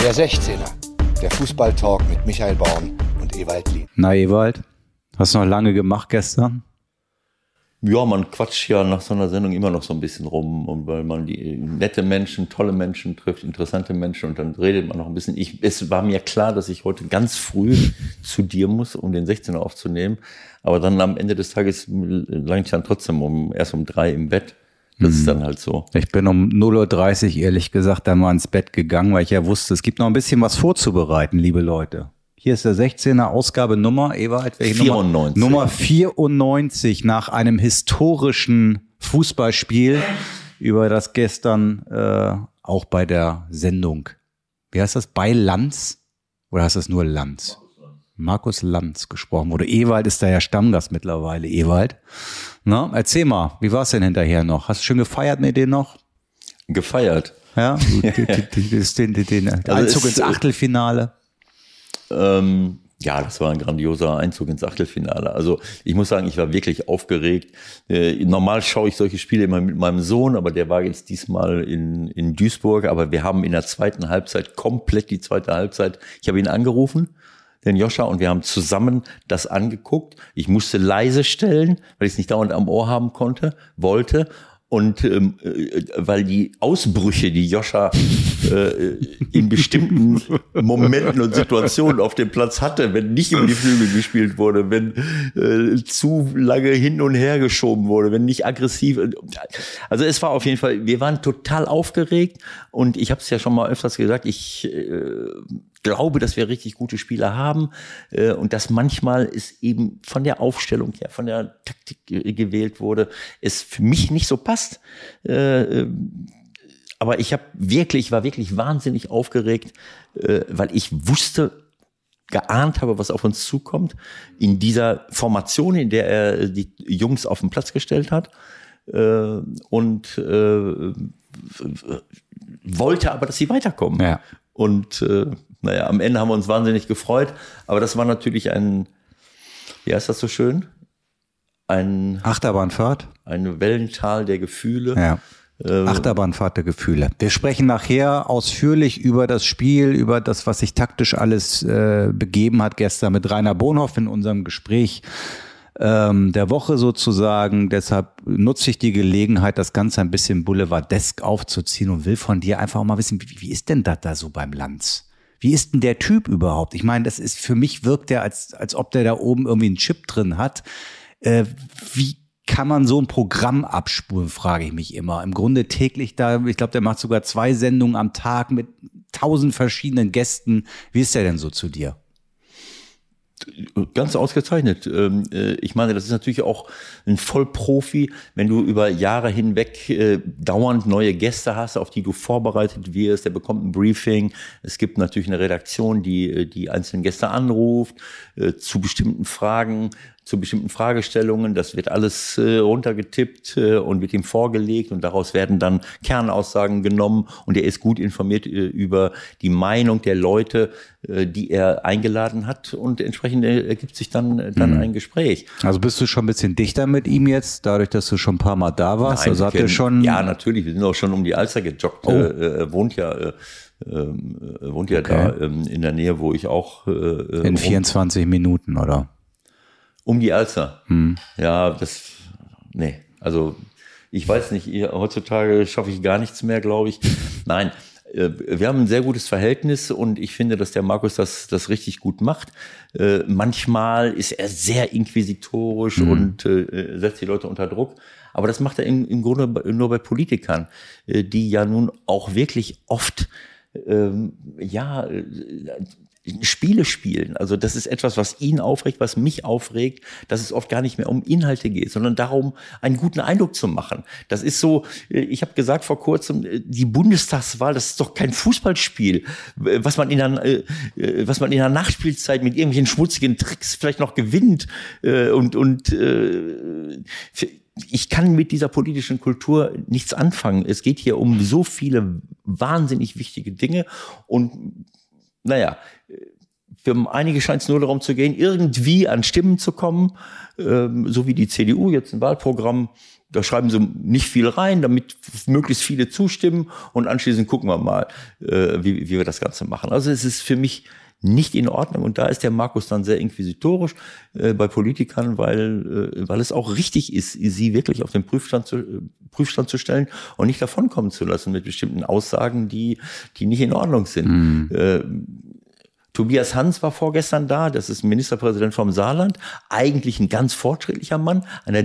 Der 16er, der Fußballtalk mit Michael Baum und Ewald Lien. Na, Ewald, hast du noch lange gemacht gestern? Ja, man quatscht ja nach so einer Sendung immer noch so ein bisschen rum und weil man die nette Menschen, tolle Menschen trifft, interessante Menschen und dann redet man noch ein bisschen. Ich, es war mir klar, dass ich heute ganz früh zu dir muss, um den 16er aufzunehmen. Aber dann am Ende des Tages lang ich dann trotzdem um, erst um drei im Bett. Das ist dann halt so. Ich bin um 0.30 Uhr ehrlich gesagt dann mal ins Bett gegangen, weil ich ja wusste, es gibt noch ein bisschen was vorzubereiten, liebe Leute. Hier ist der 16er Ausgabe Nummer, Ewald, welche 94. Nummer? Nummer 94 nach einem historischen Fußballspiel, über das gestern äh, auch bei der Sendung, wie heißt das, bei Lanz? Oder heißt das nur Lanz? Markus Lanz gesprochen wurde. Ewald ist da ja Stammgast mittlerweile, Ewald. Na, erzähl mal, wie war es denn hinterher noch? Hast du schön gefeiert mit denen noch? Gefeiert. Ja, den, den, den, Also Einzug ins Achtelfinale. Ähm, ja, das war ein grandioser Einzug ins Achtelfinale. Also ich muss sagen, ich war wirklich aufgeregt. Äh, normal schaue ich solche Spiele immer mit meinem Sohn, aber der war jetzt diesmal in, in Duisburg. Aber wir haben in der zweiten Halbzeit komplett die zweite Halbzeit. Ich habe ihn angerufen, den Joscha, und wir haben zusammen das angeguckt. Ich musste leise stellen, weil ich es nicht dauernd am Ohr haben konnte, wollte. Und ähm, äh, weil die Ausbrüche, die Joscha äh, in bestimmten Momenten und Situationen auf dem Platz hatte, wenn nicht über die Flügel gespielt wurde, wenn äh, zu lange hin und her geschoben wurde, wenn nicht aggressiv. Also es war auf jeden Fall, wir waren total aufgeregt und ich habe es ja schon mal öfters gesagt, ich äh, glaube, dass wir richtig gute Spieler haben äh, und dass manchmal es eben von der Aufstellung her, von der Taktik ge- gewählt wurde, es für mich nicht so passt. Äh, äh, aber ich habe wirklich, ich war wirklich wahnsinnig aufgeregt, äh, weil ich wusste, geahnt habe, was auf uns zukommt, in dieser Formation, in der er die Jungs auf den Platz gestellt hat. Äh, und äh, wollte aber, dass sie weiterkommen. Ja. Und äh, naja, am Ende haben wir uns wahnsinnig gefreut. Aber das war natürlich ein, wie heißt das so schön? Ein, Achterbahnfahrt. ein Wellental der Gefühle. Ja. Achterbahnfahrt der Gefühle. Wir sprechen nachher ausführlich über das Spiel, über das, was sich taktisch alles äh, begeben hat gestern mit Rainer Bonhoff in unserem Gespräch ähm, der Woche sozusagen. Deshalb nutze ich die Gelegenheit, das Ganze ein bisschen boulevardesk aufzuziehen und will von dir einfach mal wissen, wie, wie ist denn das da so beim Lanz? Wie ist denn der Typ überhaupt? Ich meine, das ist für mich wirkt der, als, als ob der da oben irgendwie einen Chip drin hat. Äh, wie kann man so ein Programm abspulen, frage ich mich immer. Im Grunde täglich da, ich glaube, der macht sogar zwei Sendungen am Tag mit tausend verschiedenen Gästen. Wie ist der denn so zu dir? Ganz ausgezeichnet. Ähm, äh, Ich meine, das ist natürlich auch ein Vollprofi, wenn du über Jahre hinweg äh, dauernd neue Gäste hast, auf die du vorbereitet wirst. Der bekommt ein Briefing. Es gibt natürlich eine Redaktion, die äh, die einzelnen Gäste anruft zu bestimmten Fragen, zu bestimmten Fragestellungen. Das wird alles äh, runtergetippt äh, und wird ihm vorgelegt und daraus werden dann Kernaussagen genommen und er ist gut informiert äh, über die Meinung der Leute, äh, die er eingeladen hat und entsprechend äh, ergibt sich dann, äh, dann ein Gespräch. Also bist du schon ein bisschen dichter mit ihm jetzt, dadurch, dass du schon ein paar Mal da warst? Nein, also habt ihr schon. Ja, natürlich, wir sind auch schon um die Alster gejoggt. Oh. Äh, er wohnt ja, äh, ähm, äh, wohnt ja Okay. da ähm, in der Nähe, wo ich auch äh, äh, in um- 24 Minuten, oder? Um die Alster. Hm. Ja, das, nee, also ich weiß nicht, heutzutage schaffe ich gar nichts mehr, glaube ich. Nein, äh, wir haben ein sehr gutes Verhältnis und ich finde, dass der Markus das, das richtig gut macht. Äh, Manchmal ist er sehr inquisitorisch und äh, setzt die Leute unter Druck. Aber das macht er im, im Grunde nur bei Politikern, äh, die ja nun auch wirklich oft ähm, ja, äh, Spiele spielen. Also das ist etwas, was ihn aufregt, was mich aufregt, dass es oft gar nicht mehr um Inhalte geht, sondern darum, einen guten Eindruck zu machen. Das ist so, äh, ich habe gesagt vor kurzem, äh, die Bundestagswahl, das ist doch kein Fußballspiel, was man in der, äh, was man in der Nachspielzeit mit irgendwelchen schmutzigen Tricks vielleicht noch gewinnt und und ich kann mit dieser politischen Kultur nichts anfangen. Es geht hier um so viele wahnsinnig wichtige Dinge und naja, für einige scheint es nur darum zu gehen, irgendwie an Stimmen zu kommen, ähm, so wie die CDU jetzt ein Wahlprogramm. Da schreiben sie nicht viel rein, damit möglichst viele zustimmen und anschließend gucken wir mal, äh, wie, wie wir das Ganze machen. Also es ist für mich nicht in Ordnung. Und da ist der Markus dann sehr inquisitorisch äh, bei Politikern, weil, äh, weil es auch richtig ist, sie wirklich auf den Prüfstand zu, äh, Prüfstand zu stellen und nicht davonkommen zu lassen mit bestimmten Aussagen, die, die nicht in Ordnung sind. Mhm. Äh, Tobias Hans war vorgestern da, das ist Ministerpräsident vom Saarland, eigentlich ein ganz fortschrittlicher Mann. Einer,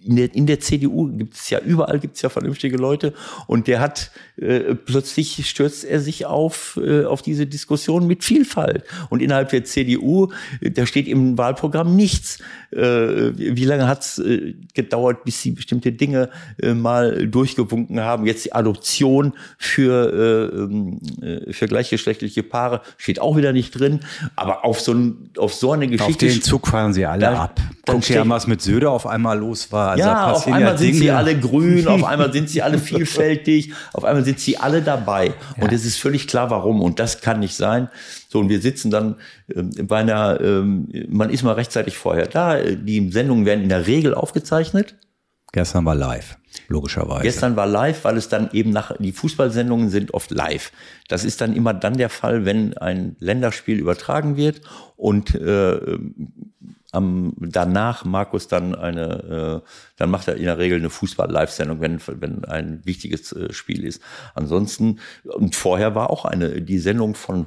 in, der, in der CDU gibt es ja überall gibt es ja vernünftige Leute und der hat äh, plötzlich stürzt er sich auf äh, auf diese Diskussion mit Vielfalt und innerhalb der CDU äh, da steht im Wahlprogramm nichts. Äh, wie lange hat es äh, gedauert, bis sie bestimmte Dinge äh, mal durchgewunken haben? Jetzt die Adoption für äh, ähm, äh, für gleichgeschlechtliche Paare steht auch wieder nicht drin. Aber auf so, ein, auf so eine Geschichte. Auf den Zug fahren sie alle da, ab. Guck dir was mit Söder auf einmal los war. Also ja, auf einmal ja sind Dinge. sie alle grün, auf einmal sind sie alle vielfältig, auf einmal sind sie alle dabei. Ja. Und es ist völlig klar, warum. Und das kann nicht sein. So, und wir sitzen dann äh, bei einer, äh, man ist mal rechtzeitig vorher da. Die Sendungen werden in der Regel aufgezeichnet. Gestern war live, logischerweise. Gestern war live, weil es dann eben nach, die Fußballsendungen sind oft live. Das ist dann immer dann der Fall, wenn ein Länderspiel übertragen wird und äh, am, danach Markus dann eine, äh, dann macht er in der Regel eine Fußball-Live-Sendung, wenn, wenn ein wichtiges äh, Spiel ist. Ansonsten, und vorher war auch eine, die Sendung von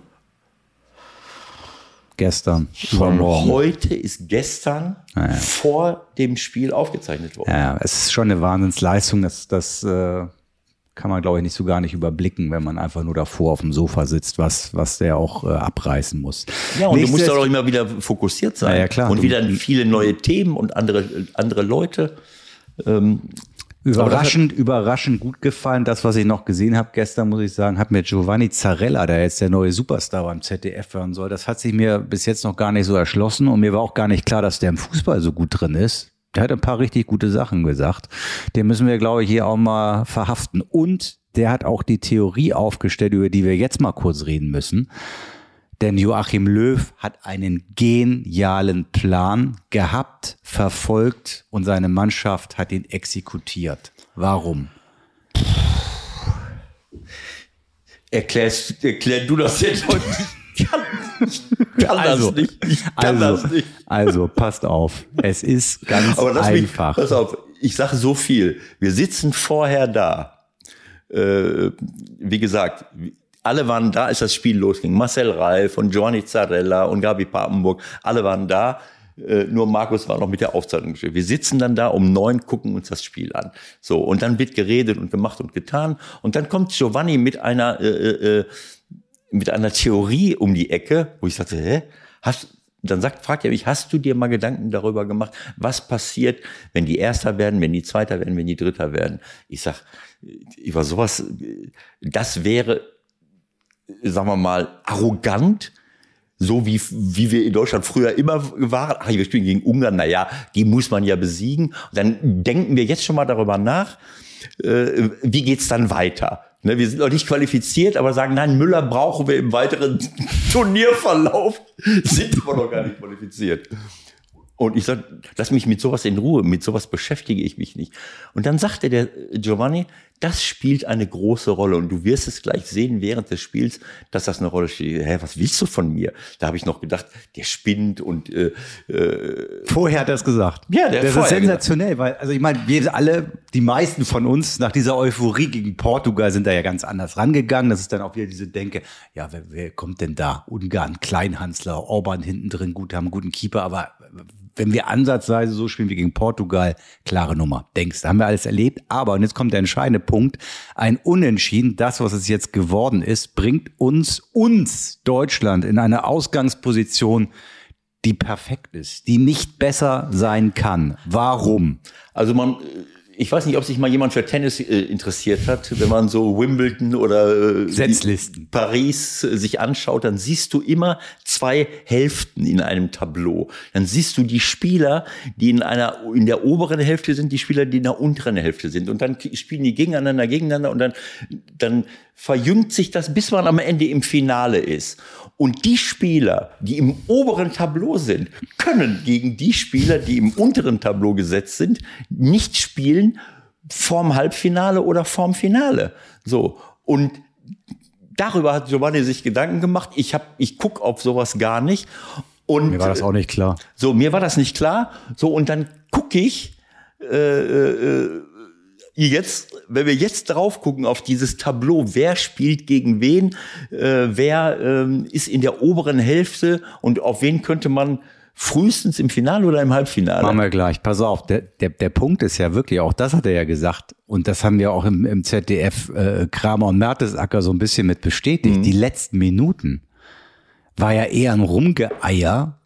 gestern. Von heute ist gestern ja, ja. vor dem Spiel aufgezeichnet worden. Ja, es ist schon eine Wahnsinnsleistung. Das, das äh, kann man, glaube ich, nicht so gar nicht überblicken, wenn man einfach nur davor auf dem Sofa sitzt, was, was der auch äh, abreißen muss. Ja, und Nächstes, du musst auch immer wieder fokussiert sein. Ja, klar. Und wieder viele neue Themen und andere, andere Leute. Ähm, Überraschend, überraschend gut gefallen. Das, was ich noch gesehen habe gestern, muss ich sagen, hat mir Giovanni Zarella, der jetzt der neue Superstar beim ZDF hören soll. Das hat sich mir bis jetzt noch gar nicht so erschlossen und mir war auch gar nicht klar, dass der im Fußball so gut drin ist. Der hat ein paar richtig gute Sachen gesagt. Den müssen wir, glaube ich, hier auch mal verhaften. Und der hat auch die Theorie aufgestellt, über die wir jetzt mal kurz reden müssen. Denn Joachim Löw hat einen genialen Plan gehabt, verfolgt und seine Mannschaft hat ihn exekutiert. Warum? Erklärst, erklär du das jetzt Ich kann, kann also, das nicht. Ich kann also, das nicht. Also, passt auf. Es ist ganz einfach. Mich, pass auf, ich sage so viel. Wir sitzen vorher da. Äh, wie gesagt, alle waren da, als das Spiel losging. Marcel Reif und Giovanni Zarella und Gabi Papenburg, alle waren da. Äh, nur Markus war noch mit der Aufzeichnung gestellt. Wir sitzen dann da um neun, gucken uns das Spiel an. So, und dann wird geredet und gemacht und getan. Und dann kommt Giovanni mit einer, äh, äh, mit einer Theorie um die Ecke, wo ich sagte, hä? Hast, dann sagt, fragt er mich, hast du dir mal Gedanken darüber gemacht, was passiert, wenn die Erster werden, wenn die Zweiter werden, wenn die Dritter werden? Ich sag, über sowas, das wäre sagen wir mal, arrogant, so wie, wie wir in Deutschland früher immer waren. Ach, wir spielen gegen Ungarn, na ja, die muss man ja besiegen. Und dann denken wir jetzt schon mal darüber nach, äh, wie geht's dann weiter? Ne, wir sind noch nicht qualifiziert, aber sagen, nein, Müller brauchen wir im weiteren Turnierverlauf, sind aber noch gar nicht qualifiziert. Und ich sag, lass mich mit sowas in Ruhe, mit sowas beschäftige ich mich nicht. Und dann sagte der Giovanni, das spielt eine große Rolle und du wirst es gleich sehen während des Spiels, dass das eine Rolle spielt. Hä, was willst du von mir? Da habe ich noch gedacht, der spinnt und äh, äh, vorher hat er es gesagt. Ja, der das ist sensationell, gesagt. weil also ich meine, wir alle, die meisten von uns nach dieser Euphorie gegen Portugal sind da ja ganz anders rangegangen. Das ist dann auch wieder diese Denke, ja, wer, wer kommt denn da? Ungarn, Kleinhansler, Orban hinten drin, gut, haben einen guten Keeper, aber wenn wir ansatzweise so spielen wie gegen Portugal, klare Nummer. Denkst, da haben wir alles erlebt. Aber, und jetzt kommt der entscheidende Punkt, ein Unentschieden, das, was es jetzt geworden ist, bringt uns, uns, Deutschland, in eine Ausgangsposition, die perfekt ist, die nicht besser sein kann. Warum? Also man ich weiß nicht, ob sich mal jemand für Tennis äh, interessiert hat. Wenn man so Wimbledon oder äh, Setzlisten. Paris äh, sich anschaut, dann siehst du immer zwei Hälften in einem Tableau. Dann siehst du die Spieler, die in einer in der oberen Hälfte sind, die Spieler, die in der unteren Hälfte sind. Und dann spielen die gegeneinander, gegeneinander und dann dann verjüngt sich das, bis man am Ende im Finale ist. Und die Spieler, die im oberen Tableau sind, können gegen die Spieler, die im unteren Tableau gesetzt sind, nicht spielen vorm Halbfinale oder vorm Finale. So. Und darüber hat Giovanni sich Gedanken gemacht. Ich hab, ich guck auf sowas gar nicht. Und Mir war das auch nicht klar. so, mir war das nicht klar. So, und dann gucke ich, äh, äh, jetzt, wenn wir jetzt drauf gucken auf dieses Tableau, wer spielt gegen wen, äh, wer ähm, ist in der oberen Hälfte und auf wen könnte man frühestens im Finale oder im Halbfinale. Machen wir gleich. Pass auf, der, der, der Punkt ist ja wirklich, auch das hat er ja gesagt, und das haben wir auch im, im ZDF äh, Kramer und Mertesacker so ein bisschen mit bestätigt. Die letzten Minuten war ja eher ein Rumgeeier,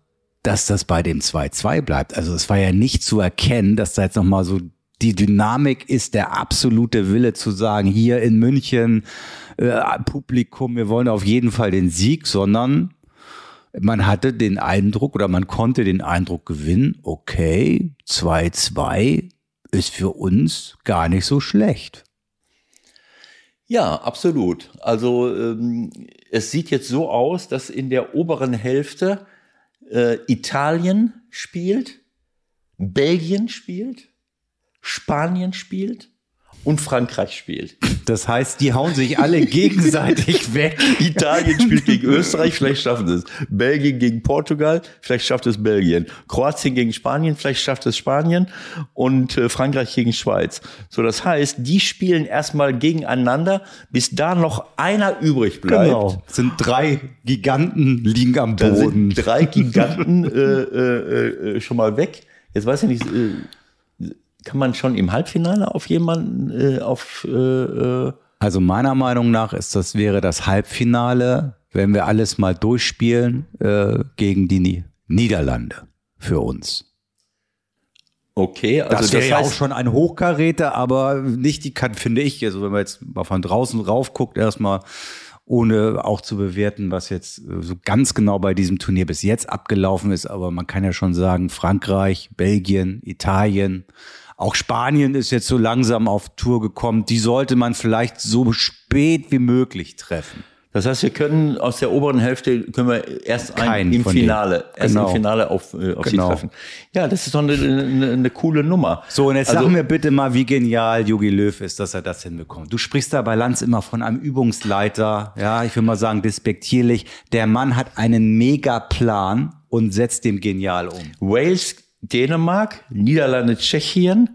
dass das bei dem 2-2 bleibt. Also es war ja nicht zu erkennen, dass da jetzt nochmal so die Dynamik ist, der absolute Wille zu sagen, hier in München, äh, Publikum, wir wollen auf jeden Fall den Sieg, sondern man hatte den Eindruck oder man konnte den Eindruck gewinnen, okay, 2-2 ist für uns gar nicht so schlecht. Ja, absolut. Also ähm, es sieht jetzt so aus, dass in der oberen Hälfte äh, Italien spielt, Belgien spielt, Spanien spielt und Frankreich spielt. Das heißt, die hauen sich alle gegenseitig weg. Italien spielt gegen Österreich, vielleicht schaffen sie es. Belgien gegen Portugal, vielleicht schafft es Belgien. Kroatien gegen Spanien, vielleicht schafft es Spanien. Und äh, Frankreich gegen Schweiz. So, das heißt, die spielen erstmal gegeneinander, bis da noch einer übrig bleibt. Genau. Sind drei Giganten liegen am Da Boden. sind drei Giganten äh, äh, äh, schon mal weg. Jetzt weiß ich nicht, äh, kann man schon im Halbfinale auf jemanden, äh, auf äh, äh, Also meiner Meinung nach ist das wäre das Halbfinale, wenn wir alles mal durchspielen äh, gegen die Ni Niederlande für uns. okay, also Das wäre ja auch schon ein Hochkaräter, aber nicht die kann, finde ich, also wenn man jetzt mal von draußen rauf guckt, erstmal ohne auch zu bewerten, was jetzt äh, so ganz genau bei diesem Turnier bis jetzt abgelaufen ist, aber man kann ja schon sagen, Frankreich, Belgien, Italien, auch Spanien ist jetzt so langsam auf Tour gekommen, die sollte man vielleicht so spät wie möglich treffen. Das heißt, wir können aus der oberen Hälfte können wir erst ein, im denen. Finale, erst Genau. im Finale auf, äh, auf Genau. sie treffen. Ja, das ist doch eine, eine, eine coole Nummer. So, und jetzt Also- sag mir bitte mal, wie genial Jogi Löw ist, dass er das hinbekommt. Du sprichst da bei Lanz immer von einem Übungsleiter, ja, ich will mal sagen, despektierlich. Der Mann hat einen Megaplan und setzt den genial um. Wales, Dänemark, Niederlande, Tschechien,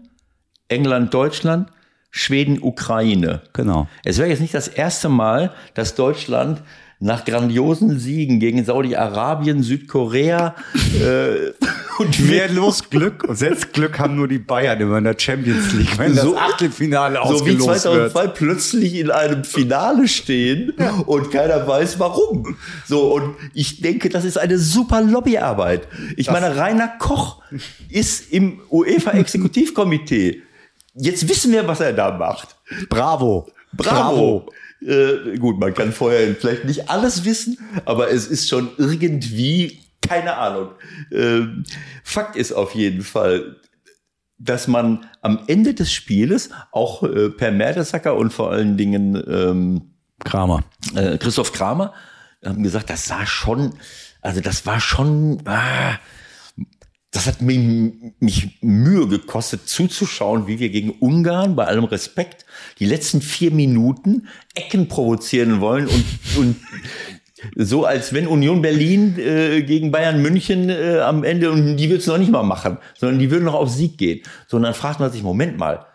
England, Deutschland, Schweden, Ukraine. Genau. Es wäre jetzt nicht das erste Mal, dass Deutschland nach grandiosen Siegen gegen Saudi-Arabien, Südkorea äh, und Wehrlos Glück und selbst Glück haben nur die Bayern immer in der Champions League, wenn So- das Achtelfinale so wie ausgelost wird. 2002 plötzlich in einem Finale stehen und keiner weiß warum. So und ich denke, das ist eine super Lobbyarbeit. Ich meine, Rainer Koch ist im UEFA Exekutivkomitee. Jetzt wissen wir, was er da macht. Bravo. Bravo. Äh, gut, man kann vorher vielleicht nicht alles wissen, aber es ist schon irgendwie, keine Ahnung. Ähm, Fakt ist auf jeden Fall, dass man am Ende des Spieles auch äh, per Mertesacker und vor allen Dingen ähm, Kramer. äh, Christoph Kramer haben gesagt, das sah schon, also das war schon, ah, das hat mich, mich Mühe gekostet zuzuschauen, wie wir gegen Ungarn, bei allem Respekt, die letzten vier Minuten Ecken provozieren wollen und, und so als wenn Union Berlin äh, gegen Bayern München äh, am Ende und die würden es noch nicht mal machen, sondern die würden noch auf Sieg gehen. So, und dann fragt man sich, Moment mal,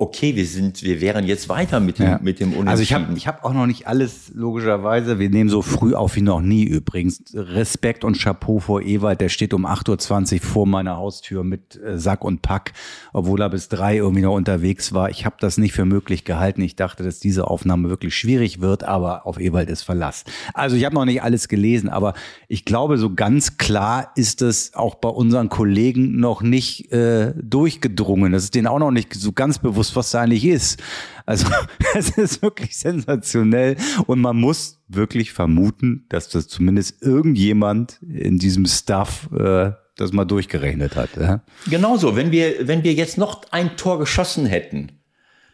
okay, wir sind, wir wären jetzt weiter mit dem, Ja. mit dem Unentschieden. Also ich habe ich hab auch noch nicht alles, logischerweise. Wir nehmen so früh auf wie noch nie übrigens. Respekt und Chapeau vor Ewald, der steht um 8.20 Uhr vor meiner Haustür mit äh, Sack und Pack, obwohl er bis drei irgendwie noch unterwegs war. Ich habe das nicht für möglich gehalten. Ich dachte, dass diese Aufnahme wirklich schwierig wird, aber auf Ewald ist Verlass. Also ich habe noch nicht alles gelesen, aber ich glaube, so ganz klar ist es auch bei unseren Kollegen noch nicht äh, durchgedrungen. Das ist denen auch noch nicht so ganz bewusst, was da eigentlich ist. Also es ist wirklich sensationell und man muss wirklich vermuten, dass das zumindest irgendjemand in diesem Stuff äh, das mal durchgerechnet hat. Ja? Genauso, wenn wir, wenn wir jetzt noch ein Tor geschossen hätten,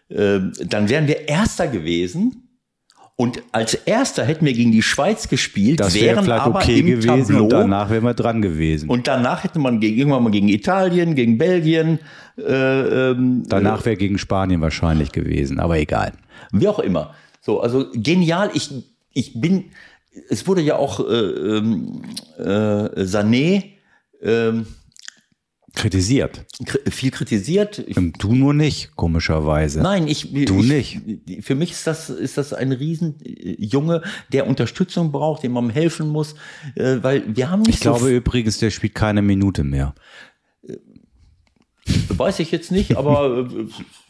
äh, dann wären wir Erster gewesen Und als erster hätten wir gegen die Schweiz gespielt, Das wäre wären aber okay im gewesen Tableau, und danach wären wir dran gewesen. und danach hätte man gegen, irgendwann mal gegen Italien, gegen Belgien, äh, ähm, danach wäre gegen Spanien wahrscheinlich gewesen, aber egal. wie auch immer. So, also genial. Ich, ich bin, es wurde ja auch äh, ähm, äh, Sané ähm, Kritisiert. kri- viel kritisiert. Ich, Du nur nicht, komischerweise. Nein, ich, Du ich, nicht. Für mich ist das, ist das ein Riesenjunge, der Unterstützung braucht, dem man helfen muss, äh, weil wir haben nicht Ich glaube übrigens, der spielt keine Minute mehr. so, weiß ich jetzt nicht, aber äh,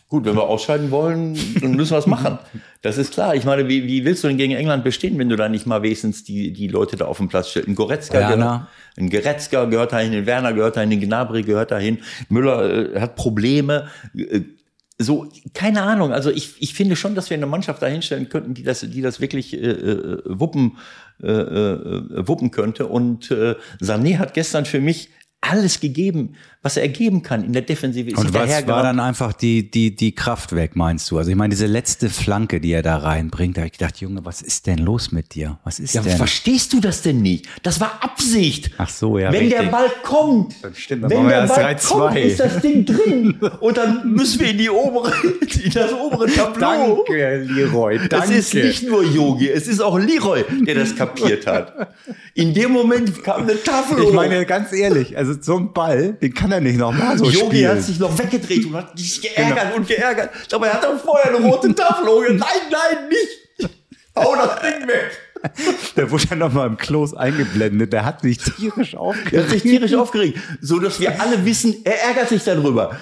gut, wenn wir ausscheiden wollen, dann müssen wir es machen. Das ist klar. Ich meine, wie, wie willst du denn gegen England bestehen, wenn du da nicht mal wenigstens die, die Leute da auf dem Platz stellst? Ein Goretzka, gehört, ein Goretzka gehört dahin, ein Werner gehört dahin, ein Gnabry gehört dahin, Müller äh, hat Probleme. Äh, so, keine Ahnung. Also ich, ich finde schon, dass wir eine Mannschaft dahinstellen könnten, die das, die das wirklich äh, äh, wuppen, äh, äh, wuppen könnte. Und äh, Sané hat gestern für mich alles gegeben, was er geben kann in der Defensive. Ist Und was war dann einfach die, die, die Kraft weg, meinst du? Also ich meine, diese letzte Flanke, die er da reinbringt, da habe ich gedacht, Junge, was ist denn los mit dir? Was ist Ja, denn? verstehst du das denn nicht? Das war Absicht. Ach so, ja, Wenn richtig. der Ball kommt, stimmt, dann wenn der Ball 3-2. kommt, ist das Ding drin. Und dann müssen wir in die obere, in das obere Tableau. Leroy, Es ist nicht nur Yogi, es ist auch Leroy, der das kapiert hat. In dem Moment kam eine Tafel Ich meine, ganz ehrlich, also so ein Ball, den kann er nicht nochmal so Yogi spielen. Genau. hat sich noch weggedreht und hat sich geärgert und geärgert. Dabei hat er vorher eine rote Tafel hochgeholt. Nein, nein, nicht. Hau das Ding weg. Der wurde dann nochmal im Klos eingeblendet. Der hat sich tierisch Er aufgeregt. hat sich tierisch aufgeregt, so dass wir alle wissen, er ärgert sich darüber.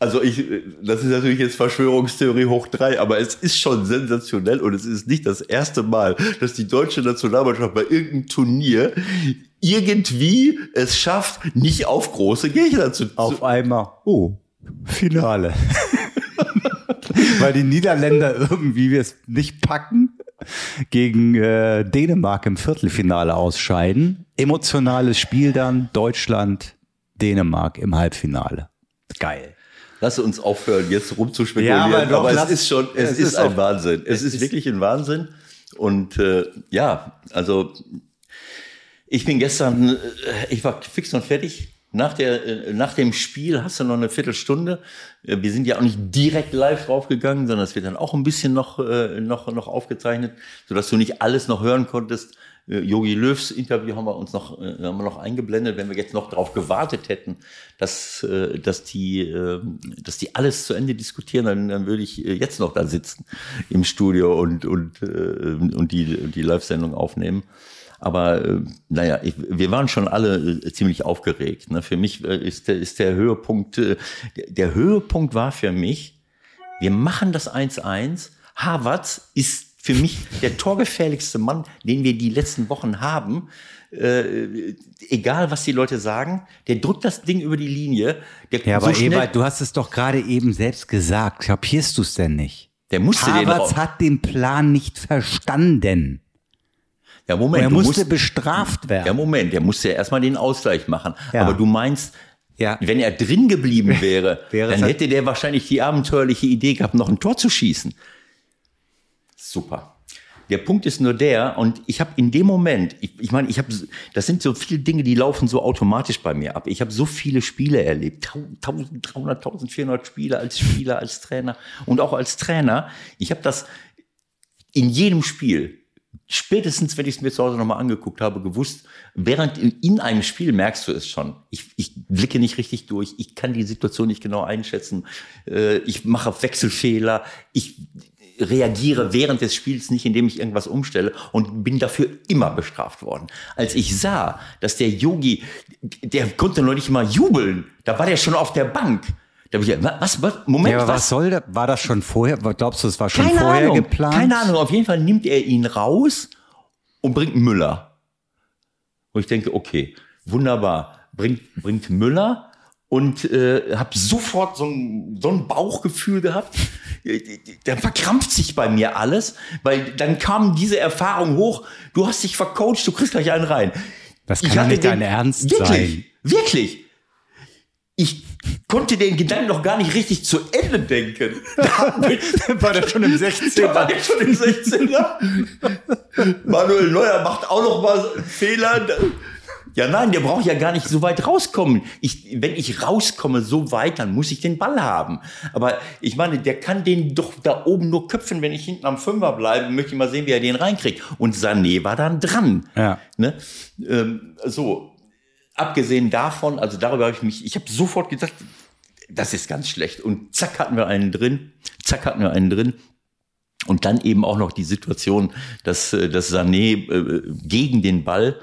Also ich, das ist natürlich jetzt Verschwörungstheorie hoch drei, aber es ist schon sensationell und es ist nicht das erste Mal, dass die deutsche Nationalmannschaft bei irgendeinem Turnier irgendwie es schafft, nicht auf große Gegner zu, Auf einmal, oh, Finale. Weil die Niederländer irgendwie es nicht packen, gegen äh, Dänemark im Viertelfinale ausscheiden. Emotionales Spiel dann, Deutschland, Dänemark im Halbfinale. Geil. Lass uns aufhören, jetzt rumzuspekulieren. Ja, aber doch, es lass- ist schon, es, es ist, ist ein auch- Wahnsinn. Es, es ist, ist- wirklich ein Wahnsinn. Und äh, ja, also ich bin gestern, äh, ich war fix und fertig. Nach, der, äh, nach dem Spiel hast du noch eine Viertelstunde. Äh, Wir sind ja auch nicht direkt live draufgegangen, sondern es wird dann auch ein bisschen noch, noch, noch aufgezeichnet, sodass du nicht alles noch hören konntest. Yogi Löws Interview haben wir uns noch, haben wir noch eingeblendet, wenn wir jetzt noch darauf gewartet hätten, dass, dass, die, dass die alles zu Ende diskutieren, dann, dann würde ich jetzt noch da sitzen im Studio und, und, und die, die Live-Sendung aufnehmen. Aber äh, naja, ich, wir waren schon alle äh, ziemlich aufgeregt. Ne? Für mich äh, ist, der, ist der Höhepunkt, äh, der, Höhepunkt war für mich, wir machen das 1-1. Havertz ist für mich der torgefährlichste Mann, den wir die letzten Wochen haben. Äh, egal, was die Leute sagen, der drückt das Ding über die Linie. Der, Ja, aber so schnell, Ewald, du hast es doch gerade eben selbst gesagt. Kapierst du es denn nicht? der musste den Havertz raus. hat den Plan nicht verstanden. Ja, Und Moment, er du musste musst, bestraft werden. ja, Moment, der musste ja erstmal den Ausgleich machen. Ja. Aber du meinst, Ja. wenn er drin geblieben wäre, Wäre dann hätte der wahrscheinlich die abenteuerliche Idee gehabt, noch ein Tor zu schießen. Super. Der Punkt ist nur der, und ich habe in dem Moment, ich, ich meine, ich habe, das sind so viele Dinge, die laufen so automatisch bei mir ab. Ich habe so viele Spiele erlebt, 1300, 1400 Spiele als Spieler, als Trainer und auch als Trainer. Ich habe das in jedem Spiel, spätestens wenn ich es mir zu Hause nochmal angeguckt habe, gewusst, während in, in einem Spiel merkst du es schon. Ich, ich blicke nicht richtig durch, ich kann die Situation nicht genau einschätzen, äh, ich mache Wechselfehler, ich reagiere während des Spiels nicht, indem ich irgendwas umstelle und bin dafür immer bestraft worden. Als ich sah, dass der Yogi, der konnte noch nicht mal jubeln, da war der schon auf der Bank. Da ich, was, was, Moment, Ja, was? was soll das? War das schon vorher? Glaubst du, es war schon Keine vorher Ahnung, geplant? Keine Ahnung. Auf jeden Fall nimmt er ihn raus und bringt Müller. Und ich denke, okay, wunderbar. Bringt, bringt Müller und äh, habe sofort so ein, so ein Bauchgefühl gehabt. Da verkrampft sich bei mir alles, weil dann kam diese Erfahrung hoch. Du hast dich vercoacht, du kriegst gleich einen rein. Das Ich kann doch hatte nicht dein Ernst wirklich, sein. Wirklich. Ich konnte den Gedanken noch gar nicht richtig zu Ende denken. war der schon im 16. Da war der schon im 16. Manuel Neuer macht auch noch mal Fehler. Ja, nein, der braucht ja gar nicht so weit rauskommen. Ich, wenn ich rauskomme so weit, dann muss ich den Ball haben. Aber ich meine, der kann den doch da oben nur köpfen, wenn ich hinten am Fünfer bleibe, möchte ich mal sehen, wie er den reinkriegt. Und Sané war dann dran. Ja. Ne? Ähm, so, abgesehen davon, also darüber habe ich mich, ich habe sofort gesagt, das ist ganz schlecht. Und zack hatten wir einen drin, zack hatten wir einen drin. Und dann eben auch noch die Situation, dass, äh, dass Sané äh, gegen den Ball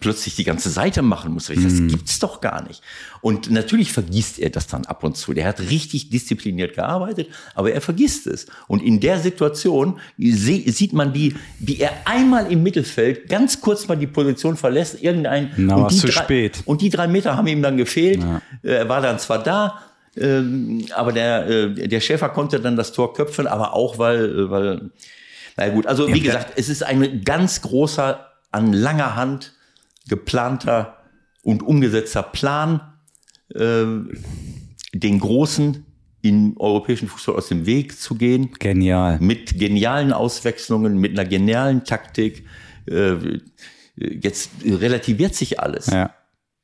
plötzlich die ganze Seite machen muss. Das Mhm. gibt's doch gar nicht. Und natürlich vergisst er das dann ab und zu. Der hat richtig diszipliniert gearbeitet, aber er vergisst es. Und in der Situation sieht man, wie, wie er einmal im Mittelfeld ganz kurz mal die Position verlässt, irgendein Na, und die zu drei, spät. Und die drei Meter haben ihm dann gefehlt. Er war dann zwar da, ähm, aber der, äh, der Schäfer konnte dann das Tor köpfen, aber auch weil, äh, weil na gut, also wie gesagt, es ist ein ganz großer, an langer Hand geplanter und umgesetzter Plan, äh, den Großen im europäischen Fußball aus dem Weg zu gehen Genial. mit genialen Auswechslungen, mit einer genialen Taktik. Äh, jetzt relativiert sich alles Ja,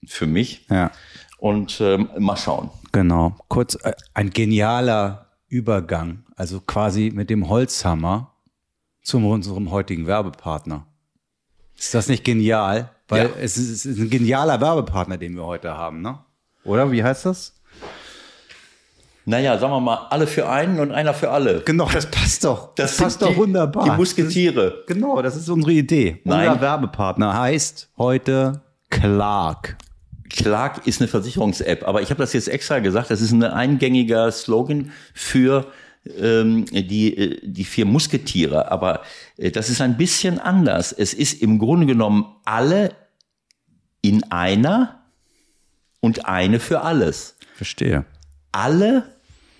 für mich. ja, Und ähm, mal schauen. genau. Kurz äh, ein genialer Übergang, also quasi mit dem Holzhammer zu unserem heutigen Werbepartner. Ist das nicht genial? Weil Ja. es, ist, es ist ein genialer Werbepartner, den wir heute haben, ne? Oder wie heißt das? Naja, sagen wir mal, alle für einen und einer für alle. Genau, das passt doch. Das, sind passt doch die, wunderbar. Die Musketiere. Genau, das ist unsere Idee. Nein. Unser Werbepartner heißt heute Clark. Clark ist eine Versicherungs-App, aber ich habe das jetzt extra gesagt, das ist ein eingängiger Slogan für ähm, die, äh, die vier Musketiere, aber das ist ein bisschen anders. Es ist im Grunde genommen alle in einer und eine für alles. Verstehe. Alle,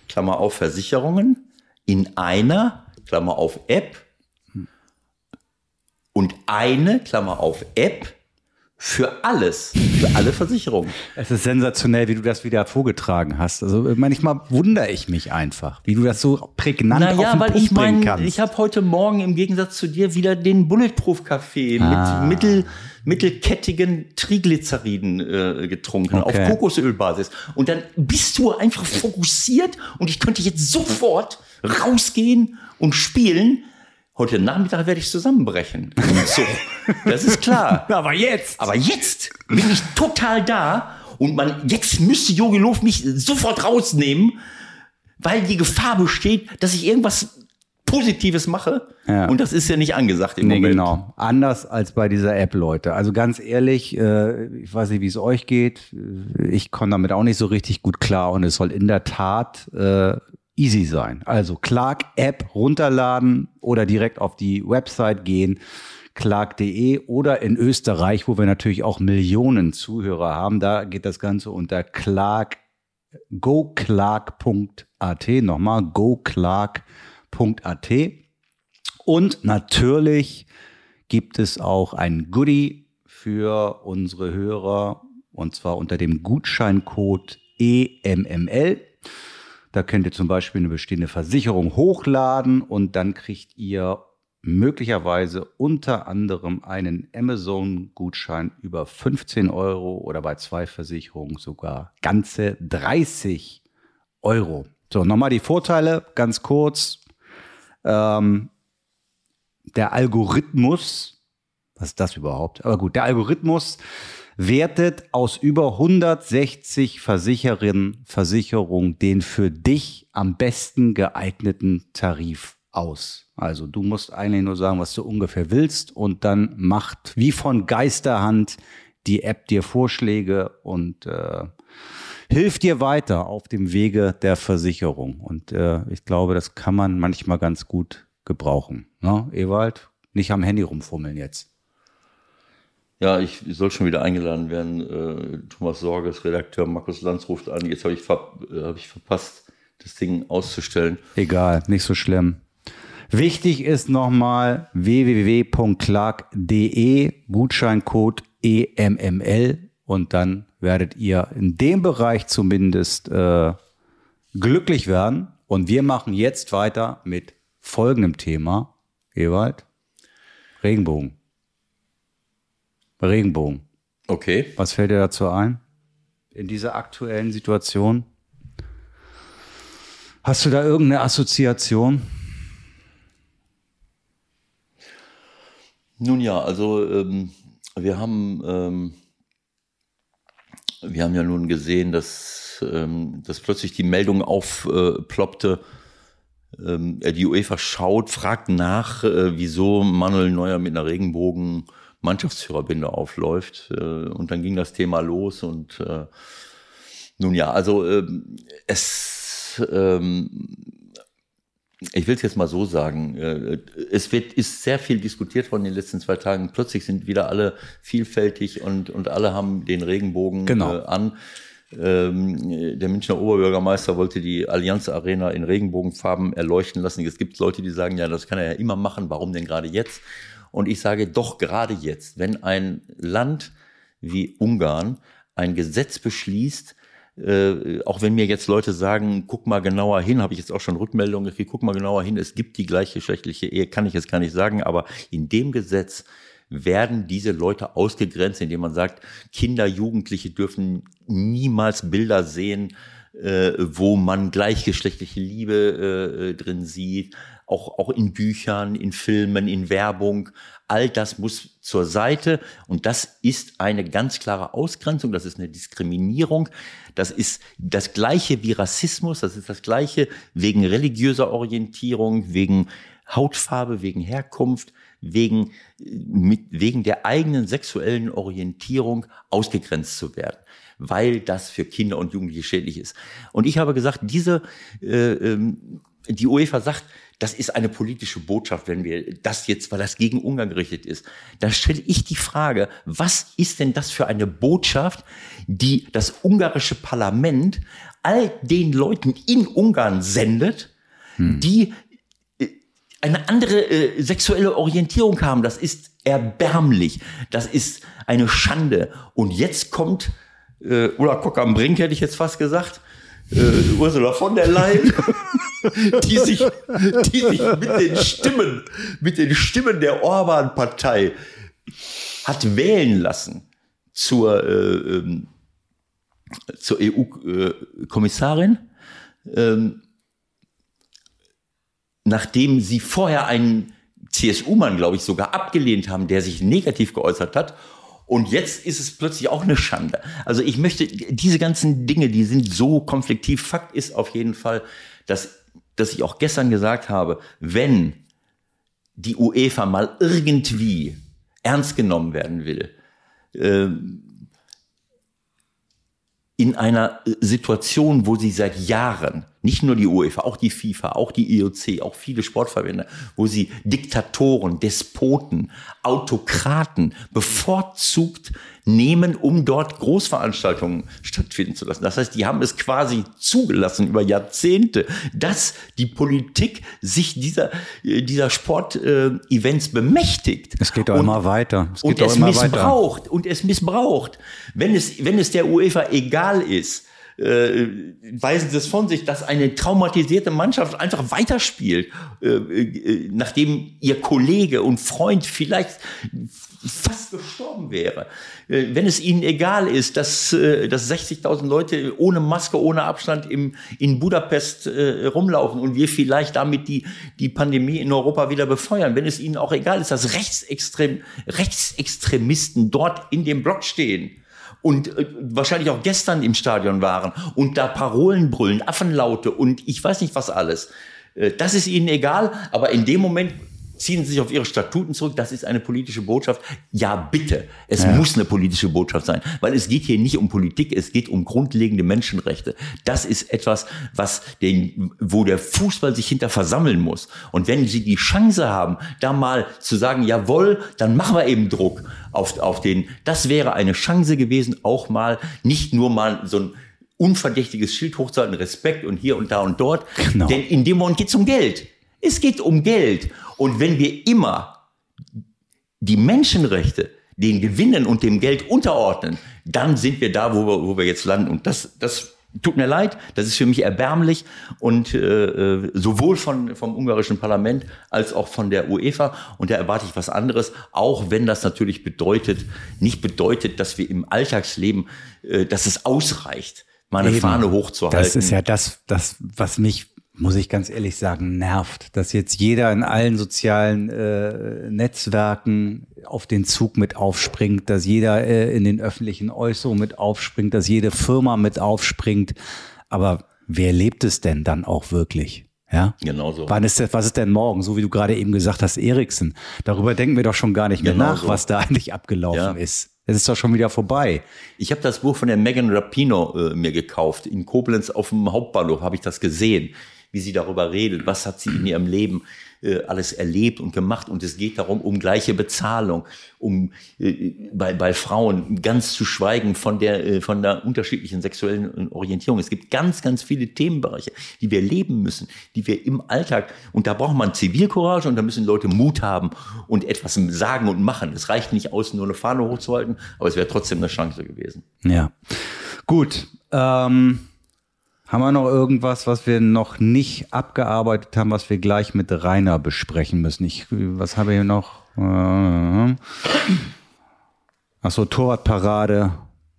Klammer auf Versicherungen, in einer, Klammer auf App und eine, Klammer auf App, für alles, für alle Versicherungen. Es ist sensationell, wie du das wieder vorgetragen hast. Also manchmal wundere ich mich einfach, wie du das so prägnant auf Naja, den weil Punkt ich bringen meine, kannst. ich habe heute Morgen im Gegensatz zu dir wieder den Bulletproof Kaffee Ah. mit mittel, mittelkettigen Triglyceriden äh, getrunken Okay. auf Kokosölbasis. Und dann bist du einfach fokussiert und ich könnte jetzt sofort rausgehen und spielen. Heute Nachmittag werde ich zusammenbrechen. Zug. Das ist klar. Aber jetzt! Aber jetzt bin ich total da und man, jetzt müsste Jogi Löw mich sofort rausnehmen, weil die Gefahr besteht, dass ich irgendwas Positives mache. Ja. Und das ist ja nicht angesagt im Nee, Moment. genau. Anders als bei dieser App, Leute. Also ganz ehrlich, äh, ich weiß nicht, wie es euch geht. Ich komme damit auch nicht so richtig gut klar und es soll in der Tat äh, easy sein. Also Clark App runterladen oder direkt auf die Website gehen, clark.de oder in Österreich, wo wir natürlich auch Millionen Zuhörer haben, da geht das Ganze unter clark goclark.at, nochmal goclark.at. Und natürlich gibt es auch ein Goodie für unsere Hörer und zwar unter dem Gutscheincode EMML. Da könnt ihr zum Beispiel eine bestehende Versicherung hochladen und dann kriegt ihr möglicherweise unter anderem einen Amazon-Gutschein über 15 Euro oder bei zwei Versicherungen sogar ganze 30 Euro. So, nochmal die Vorteile, ganz kurz. Ähm, der Algorithmus, was ist das überhaupt? Aber gut, der Algorithmus wertet aus über 160 Versicherern, Versicherungen den für dich am besten geeigneten Tarif aus. Also du musst eigentlich nur sagen, was du ungefähr willst und dann macht wie von Geisterhand die App dir Vorschläge und äh, hilft dir weiter auf dem Wege der Versicherung. Und äh, ich glaube, das kann man manchmal ganz gut gebrauchen. Ne, Ewald? Nicht am Handy rumfummeln jetzt. Ja, ich soll schon wieder eingeladen werden. Äh, Thomas Sorges, Redakteur Markus Lanz ruft an. Jetzt habe ich, ver äh, hab ich verpasst, das Ding auszustellen. Egal, nicht so schlimm. Wichtig ist nochmal www.clark.de, Gutscheincode EMML und dann werdet ihr in dem Bereich zumindest äh, glücklich werden. Und wir machen jetzt weiter mit folgendem Thema. Ewald, Regenbogen. Regenbogen. Okay. Was fällt dir dazu ein? In dieser aktuellen Situation? Hast du da irgendeine Assoziation? Nun ja, also ähm, wir haben ähm, wir haben ja nun gesehen, dass, ähm, dass plötzlich die Meldung aufploppte, ähm, die UEFA schaut, fragt nach, äh, wieso Manuel Neuer mit einer Regenbogen Mannschaftsführerbinde aufläuft. Äh, und dann ging das Thema los und äh, nun ja, also ähm, es ähm, ich will es jetzt mal so sagen, äh, es wird, ist sehr viel diskutiert worden in den letzten zwei Tagen. Plötzlich sind wieder alle vielfältig und, und alle haben den Regenbogen genau. äh, an. Ähm, der Münchner Oberbürgermeister wollte die Allianz Arena in Regenbogenfarben erleuchten lassen. Es gibt Leute, die sagen, ja, das kann er ja immer machen. Warum denn gerade jetzt? Und ich sage doch gerade jetzt, wenn ein Land wie Ungarn ein Gesetz beschließt, äh, auch wenn mir jetzt Leute sagen, guck mal genauer hin, habe ich jetzt auch schon Rückmeldungen gekriegt, guck mal genauer hin, es gibt die gleichgeschlechtliche Ehe, kann ich jetzt gar nicht sagen, aber in dem Gesetz werden diese Leute ausgegrenzt, indem man sagt, Kinder, Jugendliche dürfen niemals Bilder sehen, äh, wo man gleichgeschlechtliche Liebe äh, drin sieht, auch, auch in Büchern, in Filmen, in Werbung. All das muss zur Seite und das ist eine ganz klare Ausgrenzung, das ist eine Diskriminierung, das ist das gleiche wie Rassismus, das ist das gleiche wegen religiöser Orientierung, wegen Hautfarbe, wegen Herkunft, wegen, mit, wegen der eigenen sexuellen Orientierung ausgegrenzt zu werden weil das für Kinder und Jugendliche schädlich ist. Und ich habe gesagt, diese, äh, ähm, die UEFA sagt, das ist eine politische Botschaft, wenn wir das jetzt, weil das gegen Ungarn gerichtet ist. Da stelle ich die Frage, was ist denn das für eine Botschaft, die das ungarische Parlament all den Leuten in Ungarn sendet, hm. die äh, eine andere äh, sexuelle Orientierung haben. Das ist erbärmlich. Das ist eine Schande. Und jetzt kommt äh, Ulla Kock am Brink, hätte ich jetzt fast gesagt, äh, Ursula von der Leyen, die sich, die sich mit den Stimmen, mit den Stimmen der Orban-Partei hat wählen lassen zur, äh, ähm, zur EU-Kommissarin, ähm, nachdem sie vorher einen CSU-Mann, glaube ich, sogar abgelehnt haben, der sich negativ geäußert hat und jetzt ist es plötzlich auch eine Schande. Also ich möchte, diese ganzen Dinge, die sind so konfliktiv. Fakt ist auf jeden Fall, dass, dass ich auch gestern gesagt habe, wenn die UEFA mal irgendwie ernst genommen werden will, äh, in einer Situation, wo sie seit Jahren nicht nur die UEFA, auch die FIFA, auch die IOC, auch viele Sportverbände, wo sie Diktatoren, Despoten, Autokraten bevorzugt nehmen, um dort Großveranstaltungen stattfinden zu lassen. Das heißt, die haben es quasi zugelassen über Jahrzehnte, dass die Politik sich dieser, äh, dieser Sportevents bemächtigt. Es geht doch und, immer weiter. Es und es missbraucht. Weiter. Und es missbraucht. Wenn es, wenn es der UEFA egal ist, äh, weisen sie es von sich, dass eine traumatisierte Mannschaft einfach weiterspielt, äh, äh, nachdem ihr Kollege und Freund vielleicht fast gestorben wäre. Äh, wenn es ihnen egal ist, dass, äh, dass 60.000 Leute ohne Maske, ohne Abstand im, in Budapest äh, rumlaufen und wir vielleicht damit die, die Pandemie in Europa wieder befeuern, wenn es ihnen auch egal ist, dass Rechtsextrem, Rechtsextremisten dort in dem Block stehen, und äh, wahrscheinlich auch gestern im Stadion waren und da Parolen brüllen, Affenlaute und ich weiß nicht was alles. Äh, das ist ihnen egal, aber in dem Moment ziehen sie sich auf ihre Statuten zurück. Das ist eine politische Botschaft. Ja, bitte. Es ja. muss eine politische Botschaft sein, weil es geht hier nicht um Politik, es geht um grundlegende Menschenrechte. Das ist etwas, was den, wo der Fußball sich hinter versammeln muss. Und wenn sie die Chance haben, da mal zu sagen, jawohl, dann machen wir eben Druck auf, auf den, das wäre eine Chance gewesen, auch mal, nicht nur mal so ein unverdächtiges Schild hochzuhalten, Respekt und hier und da und dort. Genau. Denn in dem Moment geht es um Geld. Es geht um Geld. Und wenn wir immer die Menschenrechte den Gewinnen und dem Geld unterordnen, dann sind wir da, wo wir, wo wir jetzt landen. Und das, das tut mir leid, das ist für mich erbärmlich und äh, äh, sowohl von, vom ungarischen Parlament als auch von der UEFA. Und da erwarte ich was anderes, auch wenn das natürlich bedeutet, nicht bedeutet, dass wir im Alltagsleben, äh, dass es ausreicht, meine Eben. Fahne hochzuhalten. Das ist ja das, das, was mich muss ich ganz ehrlich sagen, nervt, dass jetzt jeder in allen sozialen äh, Netzwerken auf den Zug mit aufspringt, dass jeder äh, in den öffentlichen Äußerungen mit aufspringt, dass jede Firma mit aufspringt. Aber wer lebt es denn dann auch wirklich? Ja, genau so. Wann ist das, was ist denn morgen? So wie du gerade eben gesagt hast, Eriksen. Darüber denken wir doch schon gar nicht mehr genau nach, so. was da eigentlich abgelaufen ja. ist. Es ist doch schon wieder vorbei. Ich habe das Buch von der Megan Rapino äh, mir gekauft. In Koblenz auf dem Hauptbahnhof habe ich das gesehen wie sie darüber redet, was hat sie in ihrem Leben äh, alles erlebt und gemacht. Und es geht darum, um gleiche Bezahlung, um äh, bei, bei Frauen ganz zu schweigen von der, äh, von der unterschiedlichen sexuellen Orientierung. Es gibt ganz, ganz viele Themenbereiche, die wir leben müssen, die wir im Alltag, und da braucht man Zivilcourage und da müssen Leute Mut haben und etwas sagen und machen. Es reicht nicht aus, nur eine Fahne hochzuhalten, aber es wäre trotzdem eine Chance gewesen. Ja. Gut. Ähm haben wir noch irgendwas, was wir noch nicht abgearbeitet haben, was wir gleich mit Rainer besprechen müssen? Ich, was habe ich hier noch? Äh, Achso, Torwartparade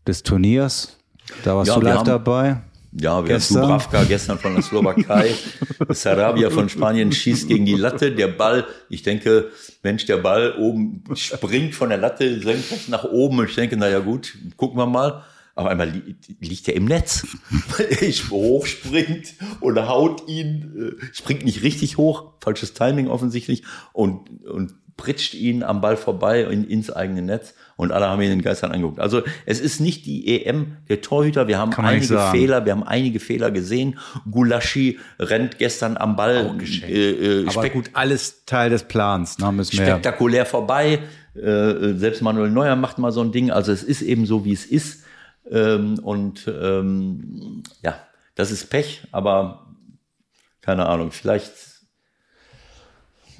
des Turniers. Da warst ja, du live haben, dabei. Ja, wir gestern. haben Dubravka gestern von der Slowakei. Sarabia von Spanien schießt gegen die Latte. Der Ball, ich denke, Mensch, der Ball oben springt von der Latte senkrecht nach oben. Ich denke, naja gut, gucken wir mal. Auf einmal li liegt er im Netz, weil er hochspringt und haut ihn, äh, springt nicht richtig hoch, falsches Timing offensichtlich und, und pritscht ihn am Ball vorbei in, ins eigene Netz und alle haben ihn in Geistern angeguckt. Also es ist nicht die EM der Torhüter, wir haben einige Fehler, wir haben einige Fehler gesehen. Gulaschi rennt gestern am Ball. Äh, äh, Aber gut, alles Teil des Plans. Ne, müssen wir spektakulär vorbei. Äh, selbst Manuel Neuer macht mal so ein Ding. Also es ist eben so, wie es ist. Ähm, und ähm, ja, das ist Pech, aber keine Ahnung, vielleicht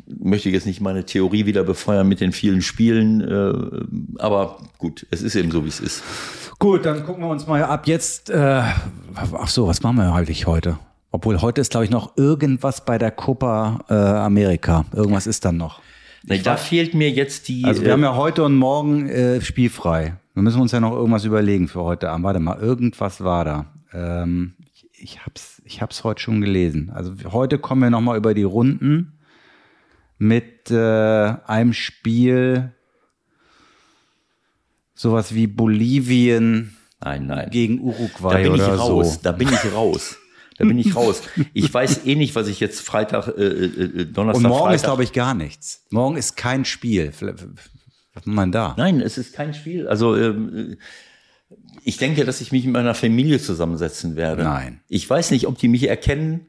möchte ich jetzt nicht meine Theorie wieder befeuern mit den vielen Spielen, äh, aber gut, es ist eben so, wie es ist. Gut, dann gucken wir uns mal ab jetzt. Äh, ach so, was machen wir eigentlich heute? Obwohl heute ist, glaube ich, noch irgendwas bei der Copa äh, Amerika. Irgendwas ist dann noch. Na, da fehlt mir jetzt die. Also wir äh, haben ja heute und morgen äh, spielfrei. Wir müssen uns ja noch irgendwas überlegen für heute Abend. Warte mal, irgendwas war da. Ähm, ich, ich hab's, ich hab's heute schon gelesen. Also heute kommen wir noch mal über die Runden mit äh, einem Spiel sowas wie Bolivien nein, nein. gegen Uruguay da bin ich raus. So. Da bin ich raus. Da bin ich raus. Ich weiß eh nicht, was ich jetzt Freitag, äh, äh, äh Donnerstag. Und morgen Freitag ist, glaube ich, gar nichts. Morgen ist kein Spiel. Was macht man da? Nein, es ist kein Spiel. Also ähm, ich denke, dass ich mich mit meiner Familie zusammensetzen werde. Nein. Ich weiß nicht, ob die mich erkennen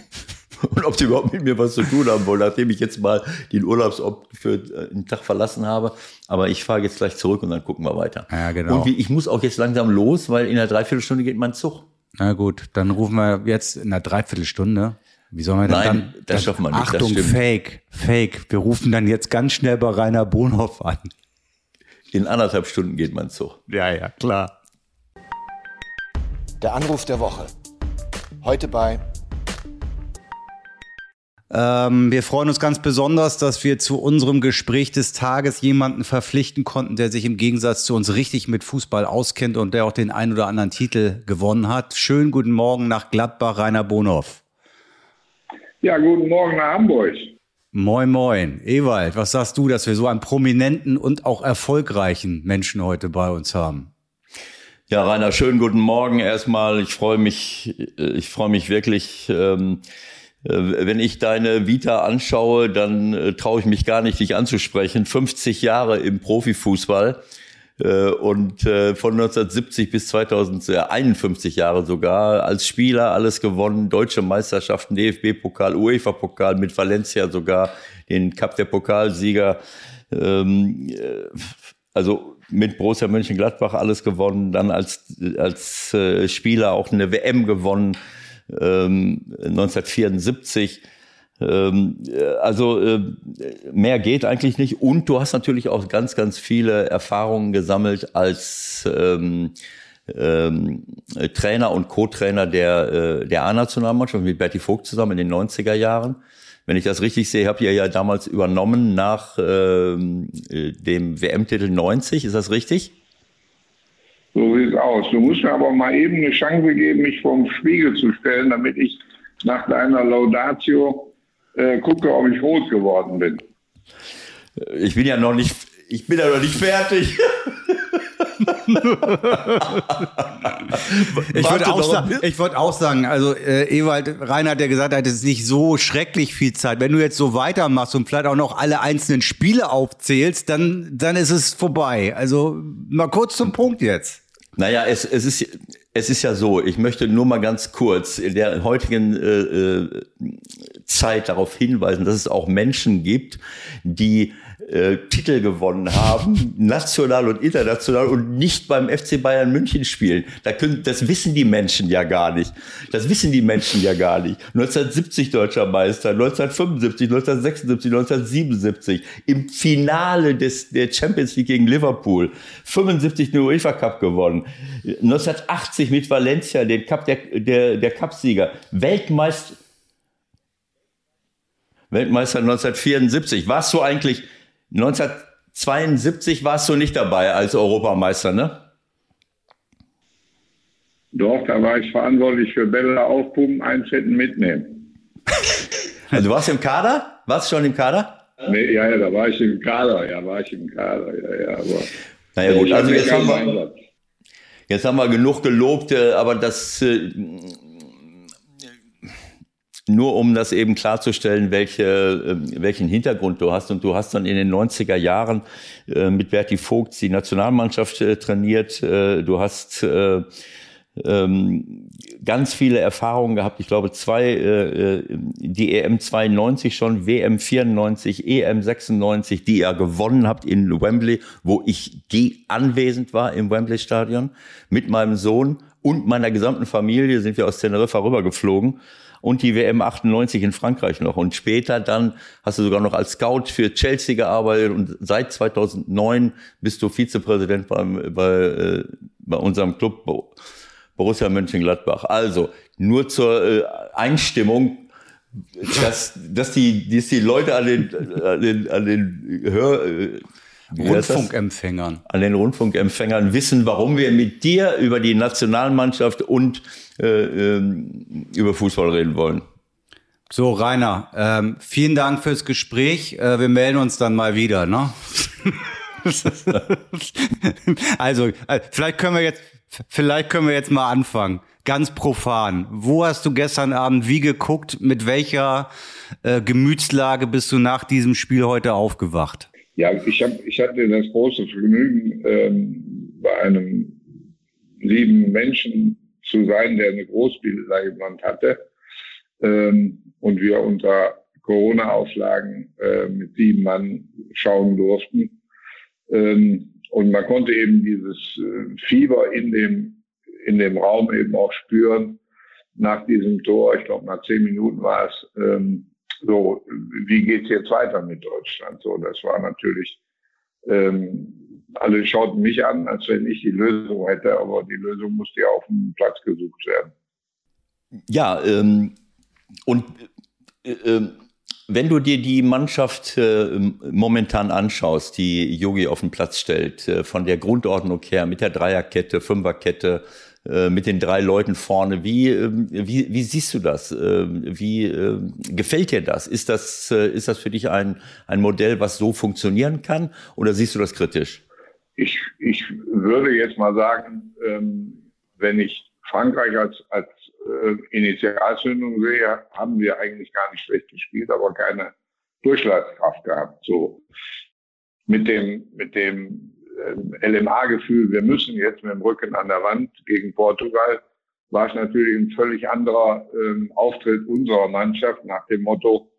und ob die überhaupt mit mir was zu tun haben wollen, nachdem ich jetzt mal den Urlaubsort für äh, einen Tag verlassen habe. Aber ich fahre jetzt gleich zurück und dann gucken wir weiter. Ja, genau. Und ich muss auch jetzt langsam los, weil in einer Dreiviertelstunde geht mein Zug. Na gut, dann rufen wir jetzt in einer Dreiviertelstunde wie soll man denn Nein, dann? das schaffen wir nicht. Achtung, Fake, Fake. Wir rufen dann jetzt ganz schnell bei Rainer Bonhoff an. In anderthalb Stunden geht mein Zug. Ja, ja, klar. Der Anruf der Woche. Heute bei. Ähm, wir freuen uns ganz besonders, dass wir zu unserem Gespräch des Tages jemanden verpflichten konnten, der sich im Gegensatz zu uns richtig mit Fußball auskennt und der auch den ein oder anderen Titel gewonnen hat. Schönen guten Morgen nach Gladbach, Rainer Bonhoff. Ja, guten Morgen nach Hamburg. Moin, moin. Ewald, was sagst du, dass wir so einen prominenten und auch erfolgreichen Menschen heute bei uns haben? Ja, Rainer, schönen guten Morgen erstmal. Ich freue mich, ich freue mich wirklich. Ähm, äh, wenn ich deine Vita anschaue, dann äh, traue ich mich gar nicht, dich anzusprechen. 50 Jahre im Profifußball. Äh, und äh, von 1970 bis 2051 Jahre sogar als Spieler alles gewonnen, deutsche Meisterschaften, DFB-Pokal, UEFA-Pokal, mit Valencia sogar den Cup der Pokalsieger. Ähm, äh, also mit Borussia Mönchengladbach alles gewonnen, dann als, als Spieler auch eine WM gewonnen, 1974. Ähm, äh, also äh, mehr geht eigentlich nicht. Und du hast natürlich auch ganz, ganz viele Erfahrungen gesammelt als ähm, ähm, Trainer und Co-Trainer der, äh, der A-Nationalmannschaft mit Berti Vogt zusammen in den 90er Jahren. Wenn ich das richtig sehe, habt ihr ja damals übernommen nach ähm, dem WM-Titel 90. Ist das richtig? So sieht aus. Du musst mir aber mal eben eine Chance geben, mich vorm Spiegel zu stellen, damit ich nach deiner Laudatio äh, gucke, ob ich rot geworden bin. Ich bin ja noch nicht, ich bin ja noch nicht fertig. ich würde auch, sagen, würd auch sagen, also äh, Ewald Rainer hat ja gesagt, hat jetzt nicht so schrecklich viel Zeit. Wenn du jetzt so weitermachst und vielleicht auch noch alle einzelnen Spiele aufzählst, dann, dann ist es vorbei. Also mal kurz zum Punkt jetzt. Naja, es, es, ist, es ist ja so, ich möchte nur mal ganz kurz in der heutigen äh, äh Zeit darauf hinweisen, dass es auch Menschen gibt, die äh, Titel gewonnen haben, national und international und nicht beim FC Bayern München spielen. Da können, das wissen die Menschen ja gar nicht. Das wissen die Menschen ja gar nicht. 1970 deutscher Meister, 1975, 1976, 1977 im Finale des, der Champions League gegen Liverpool, 75 den UEFA Cup gewonnen, 1980 mit Valencia den Cup der, der, der Cupsieger, Weltmeister Weltmeister 1974. Warst du eigentlich 1972 warst du nicht dabei als Europameister, ne? Doch, da war ich verantwortlich für Bälle aufpumpen, einsetzen, mitnehmen. Also du warst im Kader? Warst du schon im Kader? Nee, ja, ja, da war ich im Kader, ja, war ich im Kader, ja, ja, aber. Naja, gut, also jetzt haben wir, jetzt haben wir genug gelobt, äh, aber das, äh, nur um das eben klarzustellen, welche, äh, welchen Hintergrund du hast. Und du hast dann in den 90er Jahren äh, mit Berti Vogt die Nationalmannschaft äh, trainiert. Du hast ähm, ganz viele Erfahrungen gehabt. Ich glaube, zwei, die EM 92 schon, WM 94, EM 96, die ihr gewonnen habt in Wembley, wo ich anwesend war im Wembley Stadion mit meinem Sohn und meiner gesamten Familie sind wir aus Teneriffa rübergeflogen und die WM 98 in Frankreich noch. Und später dann hast du sogar noch als Scout für Chelsea gearbeitet und seit 2009 bist du Vizepräsident beim, bei, äh, bei unserem Club Borussia Mönchengladbach. Also nur zur äh, Einstimmung, dass, dass, die, dass die Leute an den, an den, an den Hör, äh, Rundfunkempfängern. An den Rundfunkempfängern wissen, warum wir mit dir über die Nationalmannschaft und äh, ähm, über Fußball reden wollen. So, Rainer, ähm, vielen Dank fürs Gespräch. Äh, wir melden uns dann mal wieder, ne? also, äh, vielleicht können wir jetzt, vielleicht können wir jetzt mal anfangen. Ganz profan. Wo hast du gestern Abend wie geguckt? Mit welcher äh, Gemütslage bist du nach diesem Spiel heute aufgewacht? Ja, ich, hab, ich hatte das große Vergnügen, ähm, bei einem lieben Menschen zu sein, der eine Großbildleinwand hatte ähm, und wir unter Corona-Auflagen äh, mit sieben Mann schauen durften. Ähm, und man konnte eben dieses äh, Fieber in dem, in dem Raum eben auch spüren nach diesem Tor. Ich glaube, nach zehn Minuten war es. Ähm, so, wie geht's jetzt weiter mit Deutschland? So, das war natürlich, ähm, alle schauten mich an, als wenn ich die Lösung hätte, aber die Lösung musste ja auf dem Platz gesucht werden. Ja, ähm, und äh, äh, wenn du dir die Mannschaft äh, momentan anschaust, die Yogi auf den Platz stellt, äh, von der Grundordnung her, mit der Dreierkette, Fünferkette, mit den drei Leuten vorne. Wie, ähm, wie, wie siehst du das? Ähm, wie äh, gefällt dir das? Ist das, äh, ist das für dich ein, ein Modell, was so funktionieren kann oder siehst du das kritisch? Ich, ich würde jetzt mal sagen, ähm, wenn ich Frankreich als, als Initialzündung sehe, haben wir eigentlich gar nicht schlecht gespielt, aber keine Durchschlagskraft gehabt. So mit dem, mit dem äh, LMA-Gefühl, wir müssen jetzt mit dem Rücken an der Wand gegen Portugal, war es natürlich ein völlig anderer ähm, Auftritt unserer Mannschaft nach dem Motto,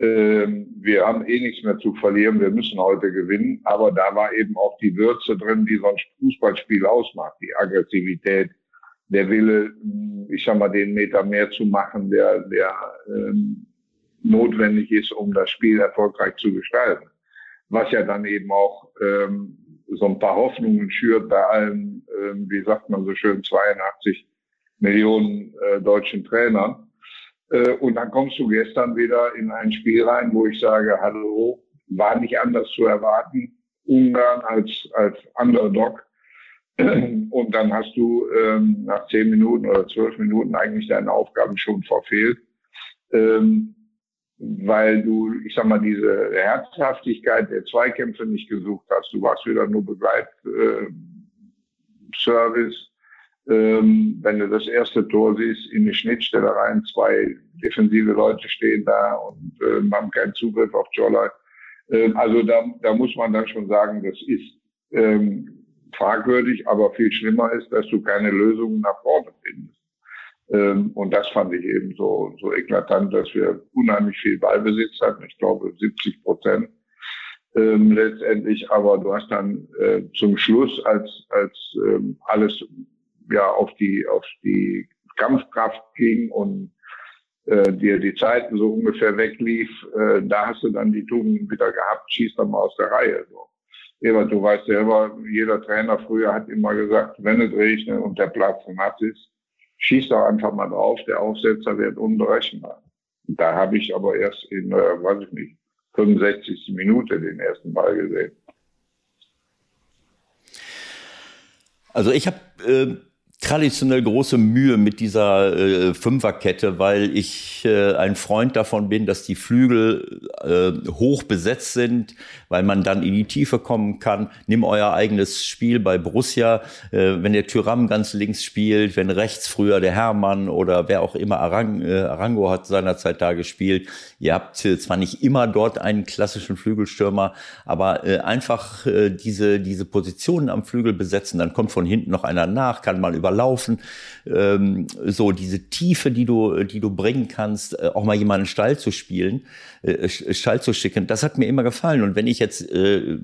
ähm, wir haben eh nichts mehr zu verlieren, wir müssen heute gewinnen. Aber da war eben auch die Würze drin, die so ein Fußballspiel ausmacht, die Aggressivität, der Wille, ich sag mal, den Meter mehr zu machen, der, der ähm, notwendig ist, um das Spiel erfolgreich zu gestalten. Was ja dann eben auch ähm, so ein paar Hoffnungen schürt bei allen, äh, wie sagt man so schön, 82 Millionen äh, deutschen Trainern. Äh, und dann kommst du gestern wieder in ein Spiel rein, wo ich sage, hallo, war nicht anders zu erwarten. Ungarn als, als Underdog. Und dann hast du ähm, nach zehn Minuten oder zwölf Minuten eigentlich deine Aufgaben schon verfehlt. Ähm, weil du, ich sag mal, diese Herzhaftigkeit der Zweikämpfe nicht gesucht hast. Du warst wieder nur Begleitservice. Äh, ähm, wenn du das erste Tor siehst, in die Schnittstelle rein, zwei defensive Leute stehen da und äh, haben keinen Zugriff auf Jolla. Ähm, also da, da muss man dann schon sagen, das ist ähm, fragwürdig, aber viel schlimmer ist, dass du keine Lösungen nach vorne findest. Ähm, und das fand ich eben so, so eklatant, dass wir unheimlich viel Ballbesitz hatten. Ich glaube 70 Prozent ähm, letztendlich. Aber du hast dann äh, zum Schluss, als, als ähm, alles ja auf die, auf die Kampfkraft ging und äh, dir die Zeiten so ungefähr weglief, äh, da hast du dann die Tugenden wieder gehabt, schieß dann mal aus der Reihe. So. Ebert, du weißt selber, jeder Trainer früher hat immer gesagt, wenn es regnet und der Platz nass ist, schieß doch einfach mal drauf, der Aufsetzer wird unberechenbar. Da habe ich aber erst in, äh, weiß ich nicht, 65. Minute den ersten Ball gesehen. Also ich habe äh, traditionell große Mühe mit dieser äh, Fünferkette, weil ich äh, ein Freund davon bin, dass die Flügel äh, hoch besetzt sind, weil man dann in die Tiefe kommen kann. Nimm euer eigenes Spiel bei Borussia, äh, wenn der Tyram ganz links spielt, wenn rechts früher der Hermann oder wer auch immer Arang, äh, Arango hat seinerzeit da gespielt. Ihr habt äh, zwar nicht immer dort einen klassischen Flügelstürmer, aber einfach diese diese Positionen am Flügel besetzen, dann kommt von hinten noch einer nach, kann man über laufen. Ähm, so diese Tiefe, die du, die du bringen kannst, äh, auch mal jemanden Stall zu spielen, äh, Stall zu schicken, das hat mir immer gefallen. Und wenn ich jetzt äh,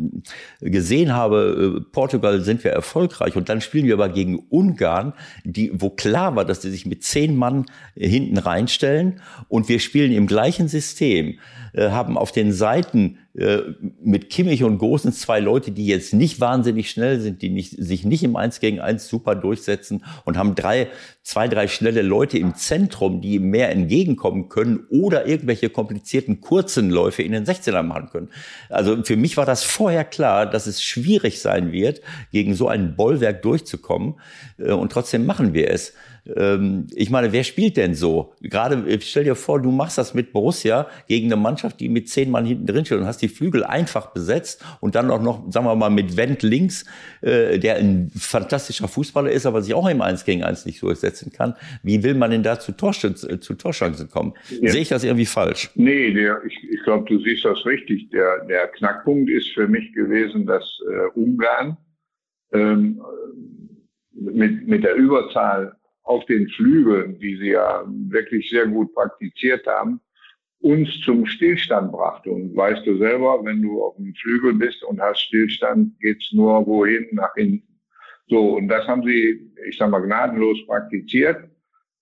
gesehen habe, äh, Portugal sind wir erfolgreich und dann spielen wir aber gegen Ungarn, die, wo klar war, dass die sich mit zehn Mann hinten reinstellen und wir spielen im gleichen System, äh, haben auf den Seiten äh, mit Kimmich und Gosens zwei Leute, die jetzt nicht wahnsinnig schnell sind, die nicht, sich nicht im Eins gegen Eins super durchsetzen und haben drei, zwei, drei schnelle Leute im Zentrum, die mehr entgegenkommen können oder irgendwelche komplizierten kurzen Läufe in den 16er machen können. Also für mich war das vorher klar, dass es schwierig sein wird, gegen so ein Bollwerk durchzukommen äh, und trotzdem machen wir es ähm, ich meine, wer spielt denn so? Gerade stell dir vor, du machst das mit Borussia gegen eine Mannschaft, die mit zehn Mann hinten drin steht und hast die Flügel einfach besetzt und dann auch noch, sagen wir mal, mit Wendt links, äh, der ein fantastischer Fußballer ist, aber sich auch im Eins gegen Eins nicht durchsetzen kann. Wie will man denn da zu, Torschützen, äh, zu Torchancen kommen? Ja. Sehe ich das irgendwie falsch? Nee, der, ich, ich glaube, du siehst das richtig. Der, der Knackpunkt ist für mich gewesen, dass äh, Ungarn ähm, mit, mit der Überzahl auf den Flügeln, die sie ja wirklich sehr gut praktiziert haben, uns zum Stillstand brachte. Und weißt du selber, wenn du auf dem Flügel bist und hast Stillstand, geht's nur wohin? Nach hinten. So, und das haben sie, ich sag mal, gnadenlos praktiziert.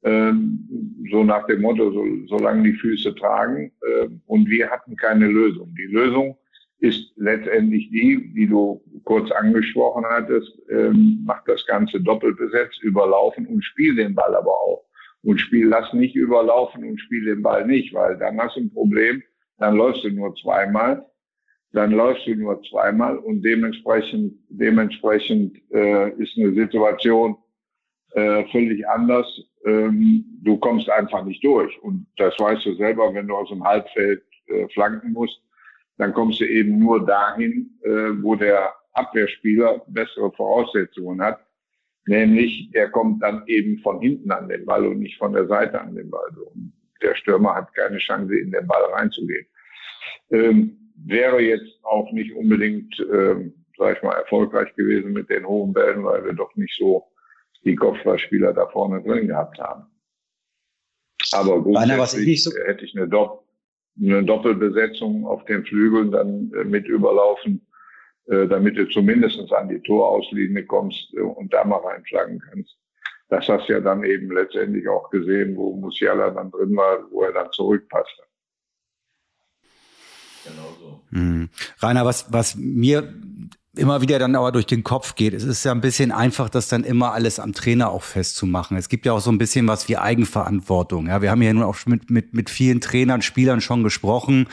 Ähm, so nach dem Motto, so, solange die Füße tragen. Ähm, und wir hatten keine Lösung. Die Lösung ist letztendlich die, die du kurz angesprochen hattest, ähm, macht das Ganze doppelt besetzt, überlaufen und spiel den Ball aber auch. Und spiel lass nicht überlaufen und spiel den Ball nicht, weil dann hast du ein Problem, dann läufst du nur zweimal, dann läufst du nur zweimal und dementsprechend, dementsprechend äh, ist eine Situation äh, völlig anders. Ähm, du kommst einfach nicht durch. Und das weißt du selber, wenn du aus dem Halbfeld äh, flanken musst dann kommst du eben nur dahin, äh, wo der Abwehrspieler bessere Voraussetzungen hat. Nämlich, er kommt dann eben von hinten an den Ball und nicht von der Seite an den Ball. Und der Stürmer hat keine Chance, in den Ball reinzugehen. Ähm, wäre jetzt auch nicht unbedingt, ähm, sag ich mal, erfolgreich gewesen mit den hohen Bällen, weil wir doch nicht so die Kopfballspieler da vorne drin gehabt haben. Aber gut, so hätte ich eine, Dopp eine Doppelbesetzung auf den Flügeln dann äh, mit überlaufen, äh, damit du zumindest an die Torauslinie kommst äh, und da mal reinschlagen kannst. Das hast du ja dann eben letztendlich auch gesehen, wo Musiala dann drin war, wo er dann zurückpasste. Genau so. Mhm. Rainer, was, was mir immer wieder dann aber durch den Kopf geht. Es ist ja ein bisschen einfach, das dann immer alles am Trainer auch festzumachen. Es gibt ja auch so ein bisschen was wie Eigenverantwortung. Ja, wir haben ja nun auch mit, mit, mit vielen Trainern, Spielern schon gesprochen.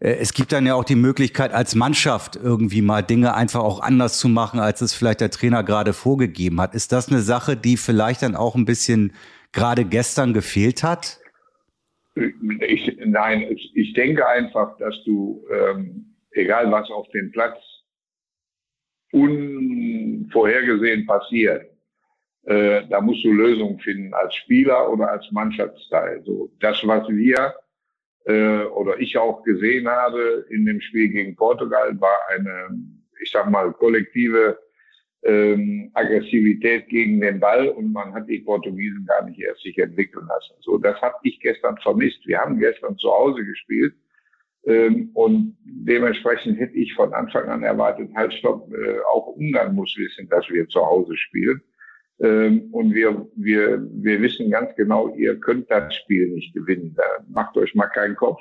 Äh, es gibt dann ja auch die Möglichkeit, als Mannschaft irgendwie mal Dinge einfach auch anders zu machen, als es vielleicht der Trainer gerade vorgegeben hat. Ist das eine Sache, die vielleicht dann auch ein bisschen gerade gestern gefehlt hat? Ich, nein, ich denke einfach, dass du, ähm, egal was auf dem Platz unvorhergesehen passiert, äh, da musst du Lösungen finden als Spieler oder als Mannschaftsteil. So das, was wir äh, oder ich auch gesehen habe in dem Spiel gegen Portugal, war eine, ich sag mal, kollektive ähm, Aggressivität gegen den Ball und man hat die Portugiesen gar nicht erst sich entwickeln lassen. So, das habe ich gestern vermisst. Wir haben gestern zu Hause gespielt und dementsprechend hätte ich von Anfang an erwartet, halt stopp, äh, auch Ungarn muss wissen, dass wir zu Hause spielen. Ähm, und wir, wir, wir wissen ganz genau, ihr könnt das Spiel nicht gewinnen. Da macht euch mal keinen Kopf.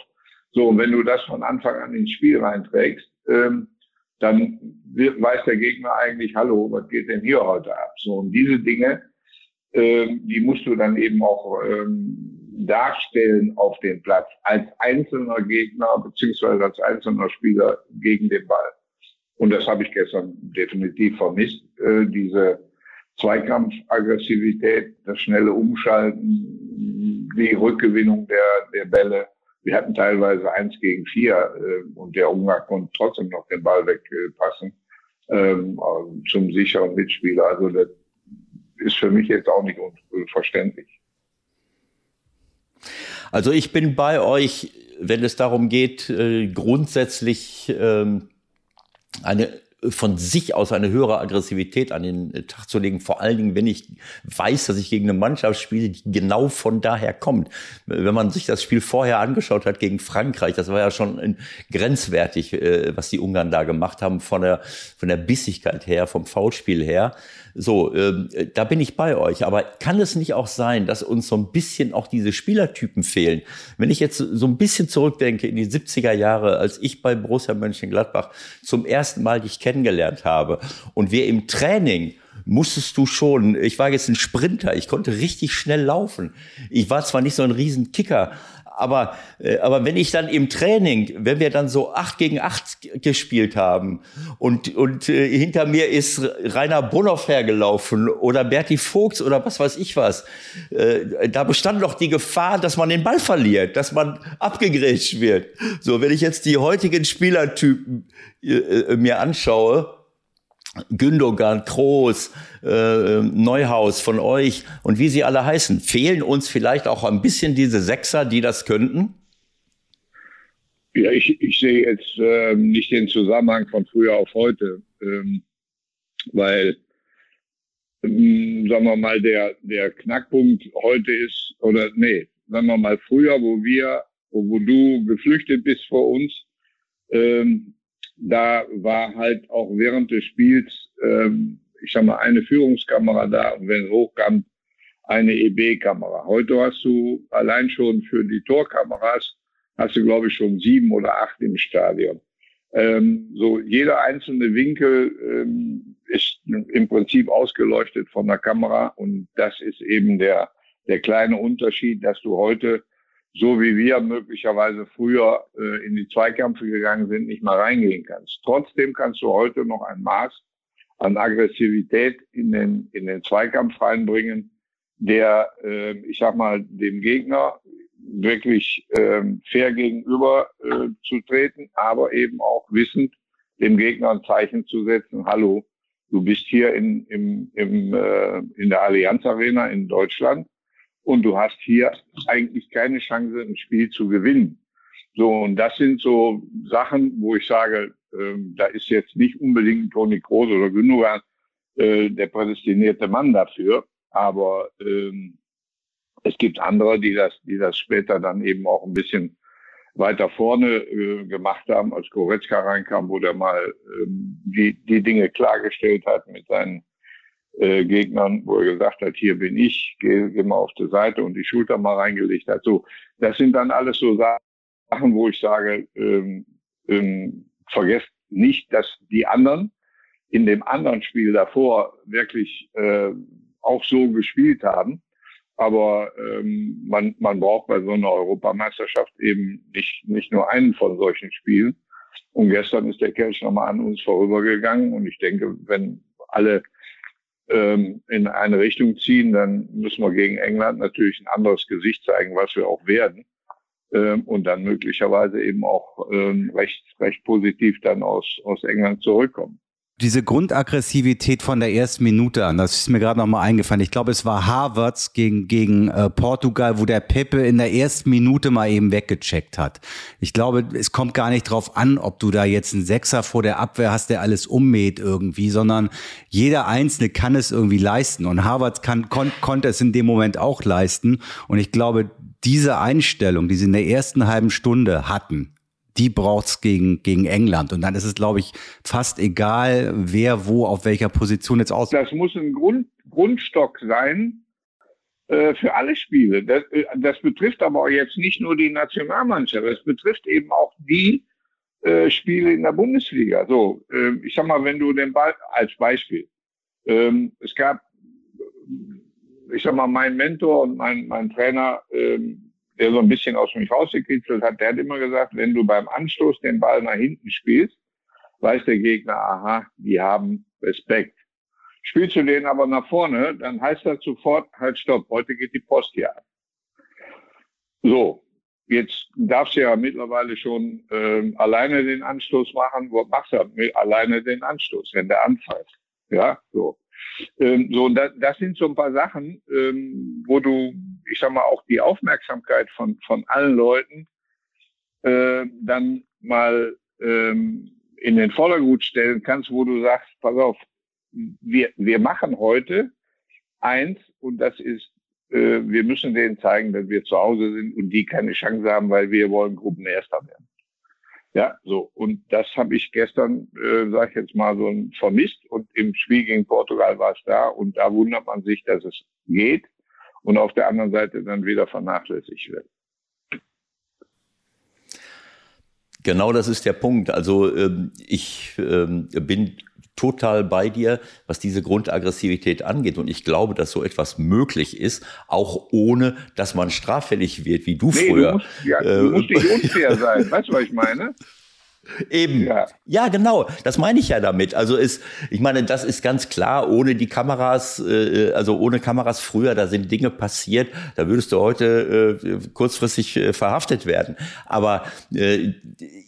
So, und wenn du das von Anfang an ins Spiel reinträgst, ähm, dann wird, weiß der Gegner eigentlich, hallo, was geht denn hier heute ab? So, und diese Dinge, ähm, die musst du dann eben auch ähm, darstellen auf dem Platz als einzelner Gegner beziehungsweise als einzelner Spieler gegen den Ball. Und das habe ich gestern definitiv vermisst, äh, diese Zweikampfaggressivität, das schnelle Umschalten, die Rückgewinnung der, der Bälle. Wir hatten teilweise eins gegen vier äh, und der Ungar konnte trotzdem noch den Ball wegpassen ähm, zum sicheren Mitspieler. Also das ist für mich jetzt auch nicht unverständlich. Also ich bin bei euch, wenn es darum geht, äh, grundsätzlich ähm, eine von sich aus eine höhere Aggressivität an den Tag zu legen. Vor allen Dingen, wenn ich weiß, dass ich gegen eine Mannschaft spiele, die genau von daher kommt. Wenn man sich das Spiel vorher angeschaut hat gegen Frankreich, das war ja schon grenzwertig, äh, was die Ungarn da gemacht haben, von der, von der Bissigkeit her, vom Foulspiel her. So, ähm, da bin ich bei euch. Aber kann es nicht auch sein, dass uns so ein bisschen auch diese Spielertypen fehlen? Wenn ich jetzt so ein bisschen zurückdenke in die 70er Jahre, als ich bei Borussia Mönchengladbach zum ersten Mal dich kennengelernt habe und wir im Training musstest du schon, ich war jetzt ein Sprinter, ich konnte richtig schnell laufen. Ich war zwar nicht so ein Riesenkicker, aber, äh, aber wenn ich dann im Training, wenn wir dann so acht gegen acht gespielt haben und, und äh, hinter mir ist Rainer Bonhoff hergelaufen oder Berti Vogts oder was weiß ich was, äh, da bestand doch die Gefahr, dass man den Ball verliert, dass man abgegrätscht wird. So, wenn ich jetzt die heutigen Spielertypen äh, äh mir anschaue, Gündogan, Kroos, äh, Neuhaus von euch und wie sie alle heißen. Fehlen uns vielleicht auch ein bisschen diese Sechser, die das könnten? Ja, ich, ich sehe jetzt äh, nicht den Zusammenhang von früher auf heute, ähm, weil, ähm, sagen wir mal, der, der Knackpunkt heute ist, oder nee, sagen wir mal früher, wo wir, wo, wo du geflüchtet bist vor uns, ähm, da war halt auch während des Spiels, ähm, ich sag mal, eine Führungskamera da und wenn es hochkam, eine EB-Kamera. Heute hast du allein schon für die Torkameras, hast du glaube ich schon sieben oder acht im Stadion. Ähm, so jeder einzelne Winkel ähm, ist im Prinzip ausgeleuchtet von der Kamera und das ist eben der, der kleine Unterschied, dass du heute so wie wir möglicherweise früher äh, in die Zweikämpfe gegangen sind, nicht mal reingehen kannst. Trotzdem kannst du heute noch ein Maß an Aggressivität in den, in den Zweikampf reinbringen, der, äh, ich sag mal, dem Gegner wirklich äh, fair gegenüber äh, zu treten, aber eben auch wissend, dem Gegner ein Zeichen zu setzen, hallo, du bist hier in, im, im, äh, in der Allianz Arena in Deutschland und du hast hier eigentlich keine Chance, ein Spiel zu gewinnen. So, und das sind so Sachen, wo ich sage, ähm, da ist jetzt nicht unbedingt Toni Kroos oder Gündogan äh, der prädestinierte Mann dafür, aber ähm, es gibt andere, die das, die das später dann eben auch ein bisschen weiter vorne äh, gemacht haben, als Goretzka reinkam, wo der mal ähm, die, die Dinge klargestellt hat mit seinen äh, Gegnern, wo er gesagt hat, hier bin ich, geh, geh mal auf die Seite und die Schulter mal reingelegt hat. So, das sind dann alles so Sachen, wo ich sage, ähm, ähm, vergesst nicht, dass die anderen in dem anderen Spiel davor wirklich äh, auch so gespielt haben. Aber ähm, man, man braucht bei so einer Europameisterschaft eben nicht, nicht nur einen von solchen Spielen. Und gestern ist der Kelch nochmal an uns vorübergegangen. Und ich denke, wenn alle ähm, in eine Richtung ziehen, dann müssen wir gegen England natürlich ein anderes Gesicht zeigen, was wir auch werden. Ähm, und dann möglicherweise eben auch ähm, recht, recht positiv dann aus, aus England zurückkommen diese Grundaggressivität von der ersten Minute an, das ist mir gerade nochmal eingefallen. Ich glaube, es war Harvards gegen, gegen äh, Portugal, wo der Pepe in der ersten Minute mal eben weggecheckt hat. Ich glaube, es kommt gar nicht drauf an, ob du da jetzt einen Sechser vor der Abwehr hast, der alles ummäht irgendwie, sondern jeder Einzelne kann es irgendwie leisten. Und Harvards kann, kon, konnte es in dem Moment auch leisten. Und ich glaube, diese Einstellung, die sie in der ersten halben Stunde hatten, die braucht's gegen, gegen England. Und dann ist es, glaube ich, fast egal, wer wo auf welcher Position jetzt aus. Das muss ein Grund, Grundstock sein äh, für alle Spiele. Das, äh, das betrifft aber jetzt nicht nur die Nationalmannschaft, es betrifft eben auch die äh, Spiele in der Bundesliga. So, äh, ich sag mal, wenn du den Ball als Beispiel, ähm, es gab, ich sag mal, mein Mentor und mein, mein Trainer, ähm, der so ein bisschen aus mich rausgekitzelt hat, der hat immer gesagt, wenn du beim Anstoß den Ball nach hinten spielst, weiß der Gegner, aha, die haben Respekt. Spielst du den aber nach vorne, dann heißt das sofort, halt stopp, heute geht die Post hier ab. So, jetzt darfst du ja mittlerweile schon ähm, alleine den Anstoß machen. Wo machst du alleine den Anstoß, wenn der anfällt? Ja, so. Ähm, so, und das, das sind so ein paar Sachen, ähm, wo du, ich sag mal, auch die Aufmerksamkeit von, von allen Leuten äh, dann mal ähm, in den Vordergrund stellen kannst, wo du sagst, pass auf, wir, wir machen heute eins und das ist, äh, wir müssen denen zeigen, dass wir zu Hause sind und die keine Chance haben, weil wir wollen Gruppenerster werden. Ja, so. Und das habe ich gestern, äh, sage ich jetzt mal, so vermisst. Und im Spiel gegen Portugal war es da. Und da wundert man sich, dass es geht. Und auf der anderen Seite dann wieder vernachlässigt wird. Genau das ist der Punkt. Also ähm, ich ähm, bin total bei dir, was diese Grundaggressivität angeht. Und ich glaube, dass so etwas möglich ist, auch ohne, dass man straffällig wird, wie du nee, früher. Du musst, ja, du äh, musst nicht unfair sein. Weißt du, was ich meine? Eben. Ja. ja. genau. Das meine ich ja damit. Also ist, ich meine, das ist ganz klar, ohne die Kameras, äh, also ohne Kameras früher, da sind Dinge passiert, da würdest du heute äh, kurzfristig äh, verhaftet werden. Aber äh,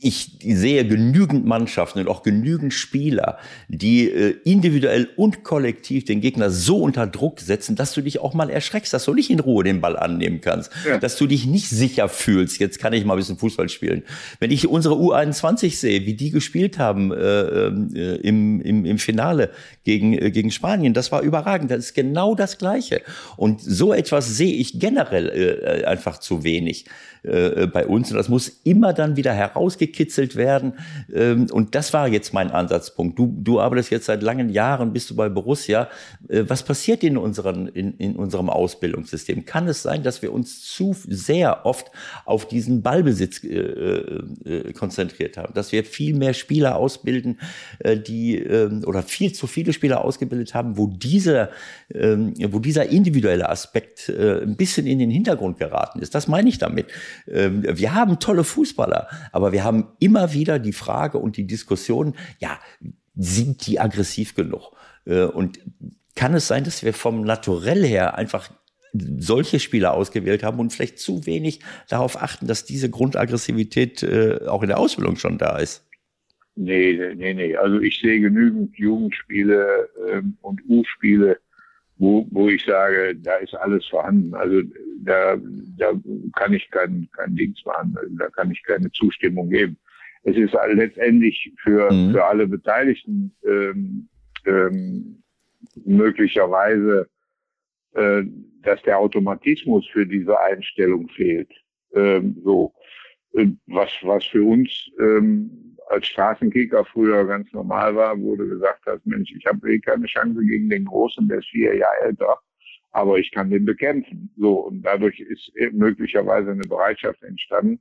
ich sehe genügend Mannschaften und auch genügend Spieler, die äh, individuell und kollektiv den Gegner so unter Druck setzen, dass du dich auch mal erschreckst, dass du nicht in Ruhe den Ball annehmen kannst, ja. dass du dich nicht sicher fühlst. Jetzt kann ich mal ein bisschen Fußball spielen. Wenn ich unsere U21 ich sehe, wie die gespielt haben äh, äh, im, im, im Finale gegen, äh, gegen Spanien, das war überragend. Das ist genau das Gleiche. Und so etwas sehe ich generell äh, einfach zu wenig äh, bei uns. Und das muss immer dann wieder herausgekitzelt werden. Ähm, und das war jetzt mein Ansatzpunkt. Du, du arbeitest jetzt seit langen Jahren, bist du bei Borussia. Äh, was passiert in, unseren, in, in unserem Ausbildungssystem? Kann es sein, dass wir uns zu sehr oft auf diesen Ballbesitz äh, äh, konzentriert haben? Dass wir viel mehr Spieler ausbilden, äh, die äh, oder viel zu viele Spieler ausgebildet haben, wo dieser, äh, wo dieser individuelle Aspekt äh, ein bisschen in den Hintergrund geraten ist. Das meine ich damit. Ähm, wir haben tolle Fußballer, aber wir haben immer wieder die Frage und die Diskussion, ja, sind die aggressiv genug? Äh, und kann es sein, dass wir vom Naturell her einfach solche Spieler ausgewählt haben und vielleicht zu wenig darauf achten, dass diese Grundaggressivität äh, auch in der Ausbildung schon da ist? Nee, nee, nee. Also ich sehe genügend Jugendspiele ähm, und U-Spiele, wo, wo ich sage, da ist alles vorhanden. Also da, da kann ich kein, kein Dings machen, da kann ich keine Zustimmung geben. Es ist letztendlich für, mhm. für alle Beteiligten ähm, ähm, möglicherweise, äh, dass der Automatismus für diese Einstellung fehlt. Ähm, so äh, was was für uns ähm, als Straßenkicker früher ganz normal war, wurde gesagt hat, Mensch, ich habe eh keine Chance gegen den Großen, der ist vier Jahre älter, aber ich kann den bekämpfen. So, und dadurch ist möglicherweise eine Bereitschaft entstanden,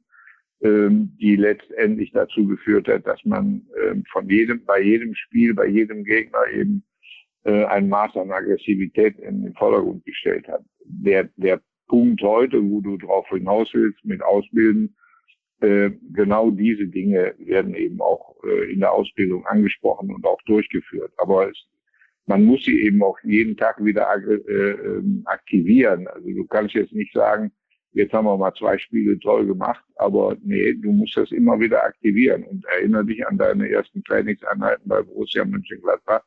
ähm, die letztendlich dazu geführt hat, dass man ähm, von jedem, bei jedem Spiel, bei jedem Gegner eben äh, ein Maß an Aggressivität in den Vordergrund gestellt hat. Der, der Punkt heute, wo du drauf hinaus willst mit Ausbilden, äh, genau diese Dinge werden eben auch äh, in der Ausbildung angesprochen und auch durchgeführt. Aber es, man muss sie eben auch jeden Tag wieder äh, ähm, aktivieren. Also du kannst jetzt nicht sagen, jetzt haben wir mal zwei Spiele toll gemacht, aber nee, du musst das immer wieder aktivieren und erinnere dich an deine ersten Trainingseinheiten bei Borussia Mönchengladbach.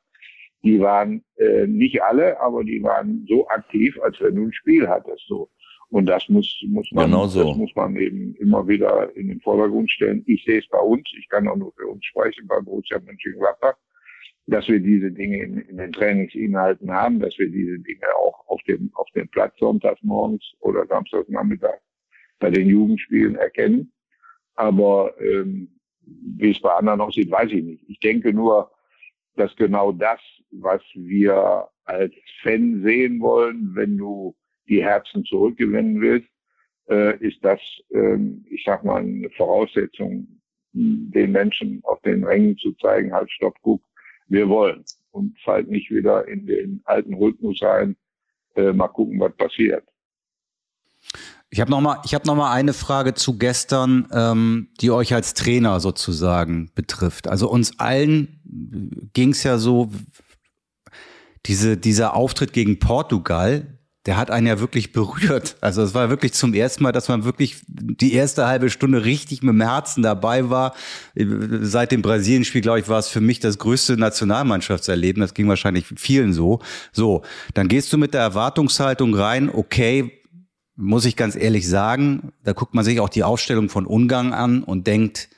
Die waren äh, nicht alle, aber die waren so aktiv, als wenn du ein Spiel hattest. So. Und das muss, muss man, genau so. das muss man eben immer wieder in den Vordergrund stellen. Ich sehe es bei uns, ich kann auch nur für uns sprechen bei Borussia Mönchengladbach dass wir diese Dinge in, in, den Trainingsinhalten haben, dass wir diese Dinge auch auf dem, auf dem Platz sonntags morgens oder samstags Nachmittag bei den Jugendspielen erkennen. Aber ähm, wie es bei anderen aussieht, weiß ich nicht. Ich denke nur, dass genau das, was wir als Fan sehen wollen, wenn du die Herzen zurückgewinnen willst, äh, ist das, ähm, ich sag mal, eine Voraussetzung, den Menschen auf den Rängen zu zeigen, halt, stopp, guck, wir wollen und fallen nicht wieder in den alten Rhythmus rein. Äh, mal gucken, was passiert. Ich habe noch mal, ich habe noch eine Frage zu gestern, ähm, die euch als Trainer sozusagen betrifft. Also uns allen ging es ja so, diese, dieser Auftritt gegen Portugal, der hat einen ja wirklich berührt. Also es war wirklich zum ersten Mal, dass man wirklich die erste halbe Stunde richtig mit dem Herzen dabei war. Seit dem Brasilien-Spiel, glaube ich, war es für mich das größte Nationalmannschaftserleben. Das ging wahrscheinlich vielen so. So, dann gehst du mit der Erwartungshaltung rein, okay, muss ich ganz ehrlich sagen, da guckt man sich auch die Aufstellung von Ungarn an und denkt,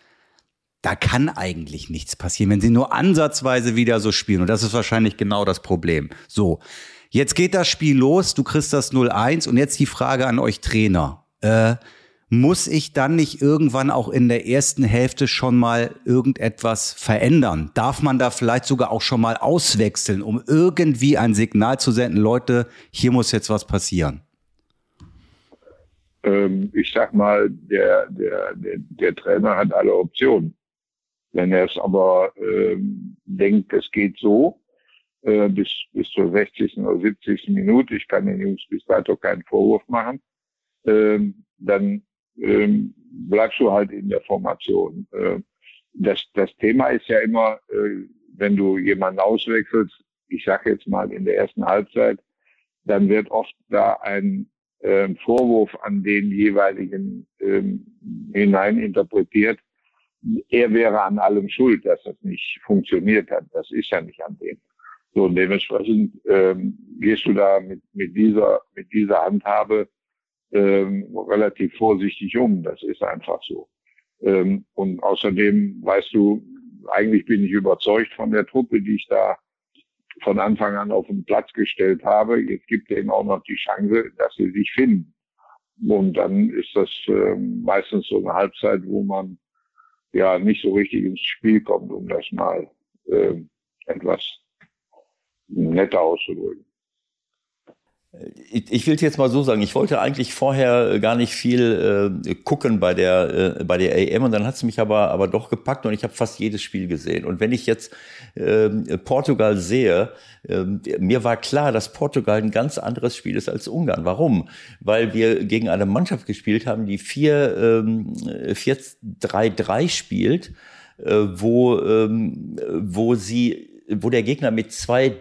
da kann eigentlich nichts passieren, wenn sie nur ansatzweise wieder so spielen. Und das ist wahrscheinlich genau das Problem. So. Jetzt geht das Spiel los, du kriegst das 0-1 und jetzt die Frage an euch Trainer. Äh, muss ich dann nicht irgendwann auch in der ersten Hälfte schon mal irgendetwas verändern? Darf man da vielleicht sogar auch schon mal auswechseln, um irgendwie ein Signal zu senden, Leute, hier muss jetzt was passieren? Ähm, ich sag mal, der, der, der, der, Trainer hat alle Optionen. Wenn er es aber ähm, denkt, es geht so, äh, bis, bis zur 60. oder 70. Minute. Ich kann den Jungs bis dato keinen Vorwurf machen. Ähm, dann ähm, bleibst du halt in der Formation. Äh, das, das Thema ist ja immer, äh, wenn du jemanden auswechselst, ich sage jetzt mal in der ersten Halbzeit, dann wird oft da ein äh, Vorwurf an den jeweiligen ähm, hineininterpretiert. Er wäre an allem schuld, dass das nicht funktioniert hat. Das ist ja nicht an dem. So, und dementsprechend ähm, gehst du da mit, mit dieser, mit dieser Handhabe ähm, relativ vorsichtig um. Das ist einfach so. Ähm, und außerdem weißt du, eigentlich bin ich überzeugt von der Truppe, die ich da von Anfang an auf den Platz gestellt habe. Jetzt gibt eben auch noch die Chance, dass sie sich finden. Und dann ist das äh, meistens so eine Halbzeit, wo man ja nicht so richtig ins Spiel kommt, um das mal äh, etwas netter auszudrücken. Ich will es jetzt mal so sagen, ich wollte eigentlich vorher gar nicht viel äh, gucken bei der, äh, bei der AM und dann hat es mich aber, aber doch gepackt und ich habe fast jedes Spiel gesehen. Und wenn ich jetzt äh, Portugal sehe, äh, mir war klar, dass Portugal ein ganz anderes Spiel ist als Ungarn. Warum? Weil wir gegen eine Mannschaft gespielt haben, die 4-3-3 ähm, spielt, äh, wo, ähm, wo sie wo der Gegner mit zwei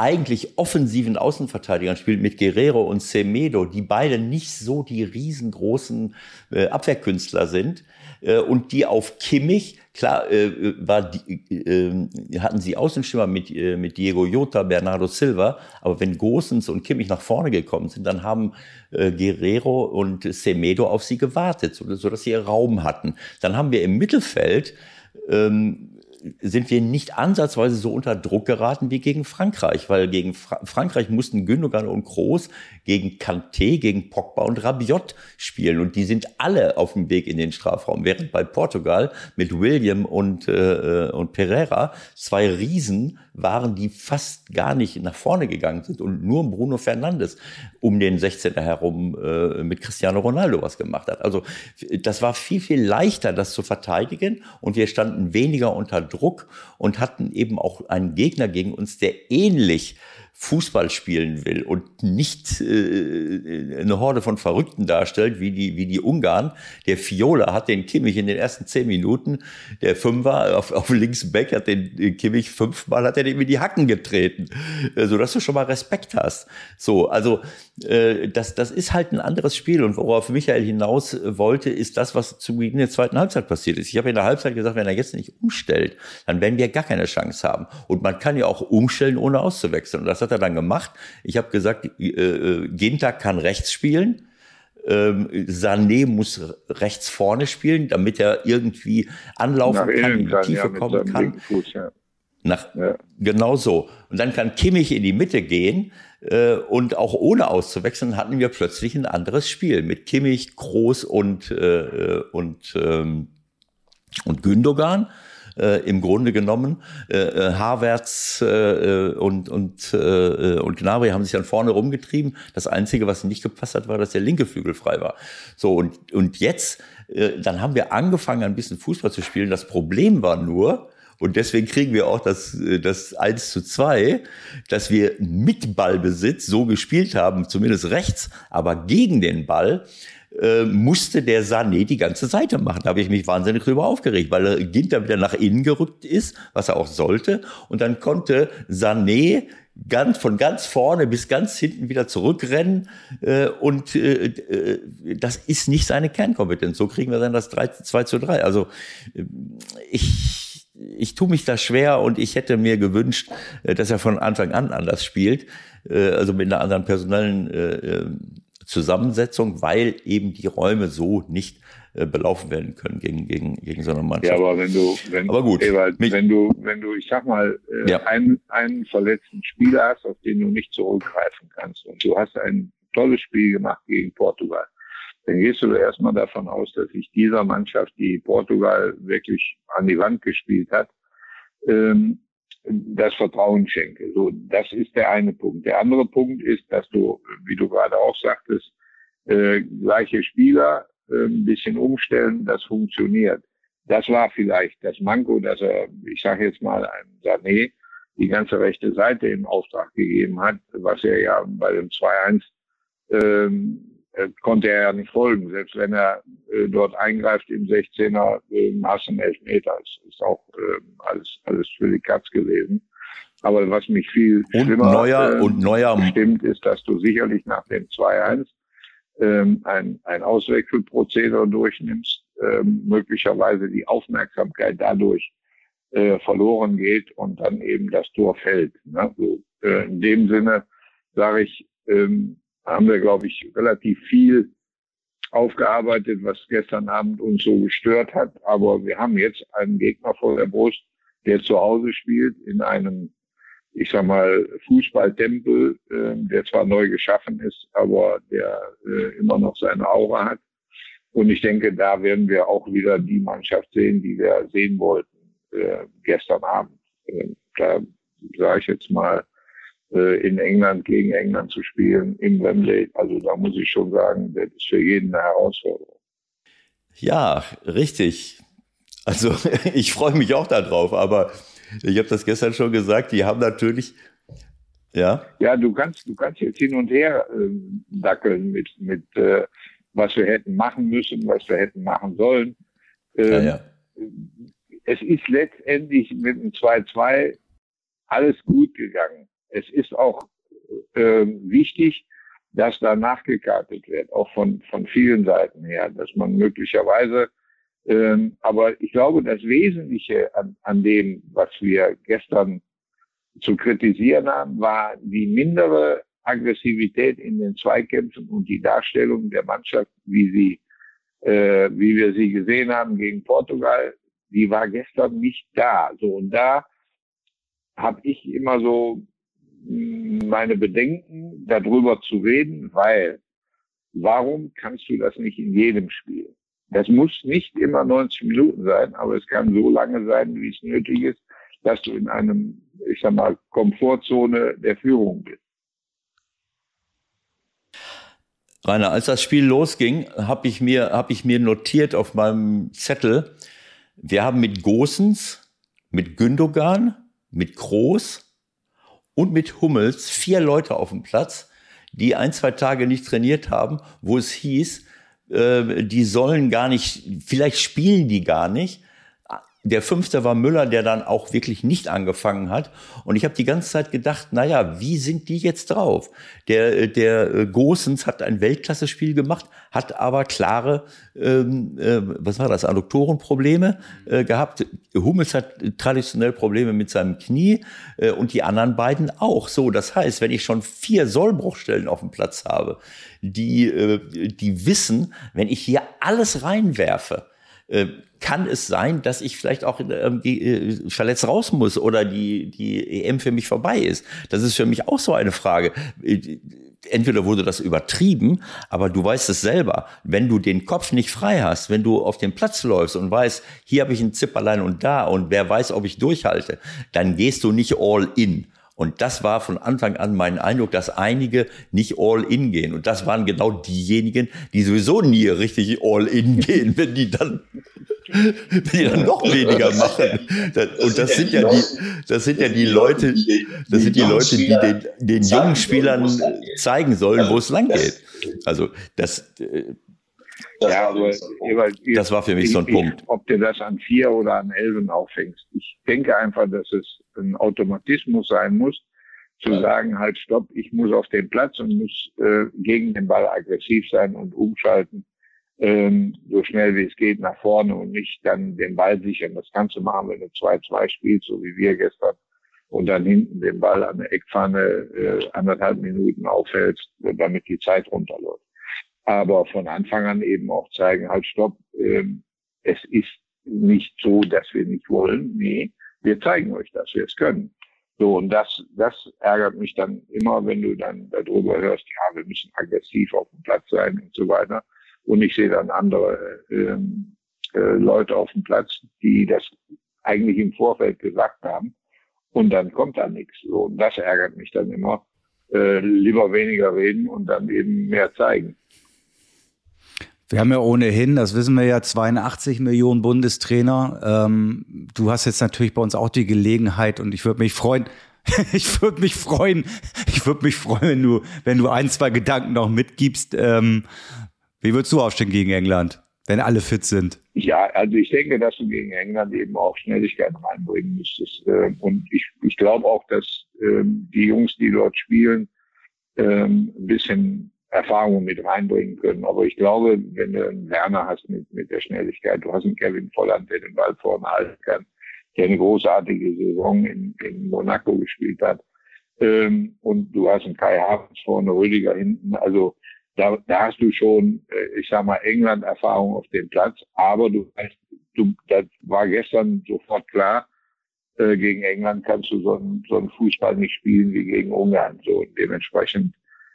eigentlich offensiven Außenverteidigern spielt mit Guerrero und Semedo, die beide nicht so die riesengroßen äh, Abwehrkünstler sind äh, und die auf Kimmich, klar, äh, war die, äh, hatten sie Außenstürmer mit, äh, mit Diego Jota, Bernardo Silva, aber wenn Gosens und Kimmich nach vorne gekommen sind, dann haben äh, Guerrero und Semedo auf sie gewartet, so, so dass sie Raum hatten. Dann haben wir im Mittelfeld ähm, sind wir nicht ansatzweise so unter Druck geraten wie gegen Frankreich, weil gegen Fra Frankreich mussten Gündogan und Kroos gegen Kanté, gegen Pogba und Rabiot spielen und die sind alle auf dem Weg in den Strafraum, während bei Portugal mit William und, äh, äh und Pereira zwei Riesen waren, die fast gar nicht nach vorne gegangen sind und nur Bruno Fernandes um den 16er herum äh, mit Cristiano Ronaldo was gemacht hat. Also das war viel, viel leichter, das zu verteidigen und wir standen weniger unter Druck und hatten eben auch einen Gegner gegen uns, der ähnlich Fußball spielen will und nicht äh, eine Horde von Verrückten darstellt, wie die, wie die Ungarn. Der Fiola hat den Kimmich in den ersten zehn Minuten, der Fünfer auf, auf links Back hat den Kimmich fünfmal, hat er dem in die Hacken getreten, äh, so dass du schon mal Respekt hast. So, also äh, das, das ist halt ein anderes Spiel und worauf Michael hinaus wollte, ist das, was zu Beginn der zweiten Halbzeit passiert ist. Ich habe in der Halbzeit gesagt, wenn er jetzt nicht umstellt, dann werden wir gar keine Chance haben. Und man kann ja auch umstellen, ohne auszuwechseln. Und das hat hat er dann gemacht. Ich habe gesagt, äh, äh, Ginter kann rechts spielen. Ähm, Sané muss rechts vorne spielen, damit er irgendwie anlaufen Nach kann, in die Tiefe ja, kommen kann. Fuß, ja. Nach, ja. Genau so. Und dann kann Kimmich in die Mitte gehen äh, und auch ohne auszuwechseln hatten wir plötzlich ein anderes Spiel mit Kimmich, Groß und, äh, und, ähm, und Gündogan äh, im Grunde genommen. Äh, äh Havertz äh, und, und, äh, und Gnabry haben sich dann vorne rumgetrieben. Das Einzige, was nicht gepasst hat, war, dass der linke Flügel frei war. So, und, und jetzt, äh, dann haben wir angefangen, ein bisschen Fußball zu spielen. Das Problem war nur, und deswegen kriegen wir auch das, äh, das 1 zu 2, dass wir mit Ballbesitz so gespielt haben, zumindest rechts, aber gegen den Ball äh, musste der Sané die ganze Seite machen. Da habe ich mich wahnsinnig drüber aufgeregt, weil er Ginter wieder nach innen gerückt ist, was er auch sollte. Und dann konnte Sané ganz von ganz vorne bis ganz hinten wieder zurückrennen äh, und äh, äh das ist nicht seine Kernkompetenz. So kriegen wir dann das 3, 2 zu 3. Also äh, ich, ich tue mich da schwer und ich hätte mir gewünscht, äh, dass er von Anfang an anders spielt, also mit einer anderen personellen Zusammensetzung, weil eben die Räume so nicht äh, belaufen werden können gegen, gegen, gegen so eine Mannschaft. Ja, aber wenn du, wenn, aber gut, Ewald, wenn du, wenn du, ich sag mal, äh, ja. einen, einen verletzten Spieler hast, auf den du nicht zurückgreifen kannst und du hast ein tolles Spiel gemacht gegen Portugal, dann gehst du erstmal davon aus, dass sich dieser Mannschaft, die Portugal wirklich an die Wand gespielt hat, ähm, das Vertrauen schenke. So, das ist der eine Punkt. Der andere Punkt ist, dass du, wie du gerade auch sagtest, äh, gleiche Spieler äh, ein bisschen umstellen, das funktioniert. Das war vielleicht das Manko, dass er, ich sage jetzt mal, ein Sané die ganze rechte Seite in Auftrag gegeben hat, was er ja bei dem 2-1 ähm, äh, konnte er ja nicht folgen. Selbst wenn er äh, dort eingreift im 16er, äh, hast du einen Elfmeter. Das ist auch äh, alles, alles für die Katz gewesen. Aber was mich viel und schlimmer neuer, äh, und neuer stimmt, ist, dass du sicherlich nach dem 2-1 ähm, ein, ein Auswechselprozedere durchnimmst, ähm, möglicherweise die Aufmerksamkeit dadurch äh, verloren geht und dann eben das Tor fällt. Ne? So, äh, in dem Sinne sage ich, ähm, haben wir, glaube ich, relativ viel aufgearbeitet, was gestern Abend uns so gestört hat. Aber wir haben jetzt einen Gegner vor der Brust, der zu Hause spielt, in einem, ich sag mal, Fußballtempel, äh, der zwar neu geschaffen ist, aber der äh, immer noch seine Aura hat. Und ich denke, da werden wir auch wieder die Mannschaft sehen, die wir sehen wollten äh, gestern Abend. Da sage ich jetzt mal, in England gegen England zu spielen, im Wembley. Also da muss ich schon sagen, das ist für jeden eine Herausforderung. Ja, richtig. Also ich freue mich auch darauf, aber ich habe das gestern schon gesagt, die haben natürlich ja. Ja, du kannst, du kannst jetzt hin und her äh, dackeln mit, mit äh, was wir hätten machen müssen, was wir hätten machen sollen. Ähm, ja, ja. Es ist letztendlich mit einem 2-2 alles gut gegangen es ist auch äh, wichtig, dass da nachgekartet wird, auch von, von vielen Seiten her, dass man möglicherweise, ähm, aber ich glaube, das Wesentliche an, an dem, was wir gestern zu kritisieren haben, war die mindere Aggressivität in den Zweikämpfen und die Darstellung der Mannschaft, wie sie, äh, wie wir sie gesehen haben gegen Portugal. die war gestern nicht da. So und da habe ich immer so meine Bedenken, darüber zu reden, weil warum kannst du das nicht in jedem Spiel? Das muss nicht immer 90 Minuten sein, aber es kann so lange sein, wie es nötig ist, dass du in einem, ich sag mal, Komfortzone der Führung bist. Rainer, als das Spiel losging, habe ich mir habe ich mir notiert auf meinem Zettel, wir haben mit Gosens, mit Gündogan, mit Groß und mit Hummels vier Leute auf dem Platz, die ein, zwei Tage nicht trainiert haben, wo es hieß, äh, die sollen gar nicht, vielleicht spielen die gar nicht, der fünfte war Müller, der dann auch wirklich nicht angefangen hat. Und ich habe die ganze Zeit gedacht, naja, wie sind die jetzt drauf? Der, der äh, Gosens hat ein Weltklasse-Spiel gemacht, hat aber klare, ähm, äh, was war das, Adduktorenprobleme äh, gehabt. Hummels hat traditionell Probleme mit seinem Knie äh, und die anderen beiden auch. So, das heißt, wenn ich schon vier Sollbruchstellen auf dem Platz habe, die, äh, die wissen, wenn ich hier alles reinwerfe, äh, kann es sein, dass ich vielleicht auch ähm, äh, verletzt raus muss oder die, die EM für mich vorbei ist? Das ist für mich auch so eine Frage. Äh, entweder wurde das übertrieben, aber du weißt es selber. Wenn du den Kopf nicht frei hast, wenn du auf den Platz läufst und weißt, hier habe ich ein Zipperlein und da und wer weiß, ob ich durchhalte, dann gehst du nicht all in. Und das war von Anfang an mein Eindruck, dass einige nicht all in gehen. Und das waren genau diejenigen, die sowieso nie richtig all in gehen, wenn die dann, wenn die dann noch weniger machen. Und das sind ja die, das sind ja die Leute, das sind die Leute, die den, den jungen Spielern zeigen sollen, wo es lang geht. Also, das, äh, ja, aber das war für mich so ein Punkt. Ob du das an vier oder an elfen aufhängst. Ich denke einfach, dass es ein Automatismus sein muss, zu ja. sagen, halt stopp, ich muss auf den Platz und muss äh, gegen den Ball aggressiv sein und umschalten, ähm, so schnell wie es geht nach vorne und nicht dann den Ball sichern. Das kannst du machen, wenn du 2-2 spielst, so wie wir gestern, und dann hinten den Ball an der Eckpfanne äh, anderthalb Minuten aufhältst, damit die Zeit runterläuft. Aber von Anfang an eben auch zeigen, halt stopp, ähm, es ist nicht so, dass wir nicht wollen. Nee, wir zeigen euch, dass wir es können. So, und das, das ärgert mich dann immer, wenn du dann darüber hörst, ja, wir müssen aggressiv auf dem Platz sein und so weiter. Und ich sehe dann andere ähm, äh, Leute auf dem Platz, die das eigentlich im Vorfeld gesagt haben. Und dann kommt da nichts. So, und das ärgert mich dann immer. Äh, lieber weniger reden und dann eben mehr zeigen. Wir haben ja ohnehin, das wissen wir ja, 82 Millionen Bundestrainer. Ähm, du hast jetzt natürlich bei uns auch die Gelegenheit und ich würde mich freuen, ich würde mich freuen, ich würde mich freuen, wenn du, wenn du ein, zwei Gedanken noch mitgibst. Ähm, wie würdest du aufstehen gegen England, wenn alle fit sind? Ja, also ich denke, dass du gegen England eben auch Schnelligkeit reinbringen müsstest. Ähm, und ich, ich glaube auch, dass ähm, die Jungs, die dort spielen, ähm, ein bisschen Erfahrung mit reinbringen können. Aber ich glaube, wenn du einen Werner hast mit, mit der Schnelligkeit, du hast einen Kevin Volland, der den Ball vorne halten kann, der eine großartige Saison in, in Monaco gespielt hat. Ähm, und du hast einen Kai Havertz vorne, Rüdiger hinten. Also da, da hast du schon, äh, ich sag mal, England-Erfahrung auf dem Platz. Aber du weißt, du, das war gestern sofort klar, äh, gegen England kannst du so einen, so einen Fußball nicht spielen wie gegen Ungarn. So und dementsprechend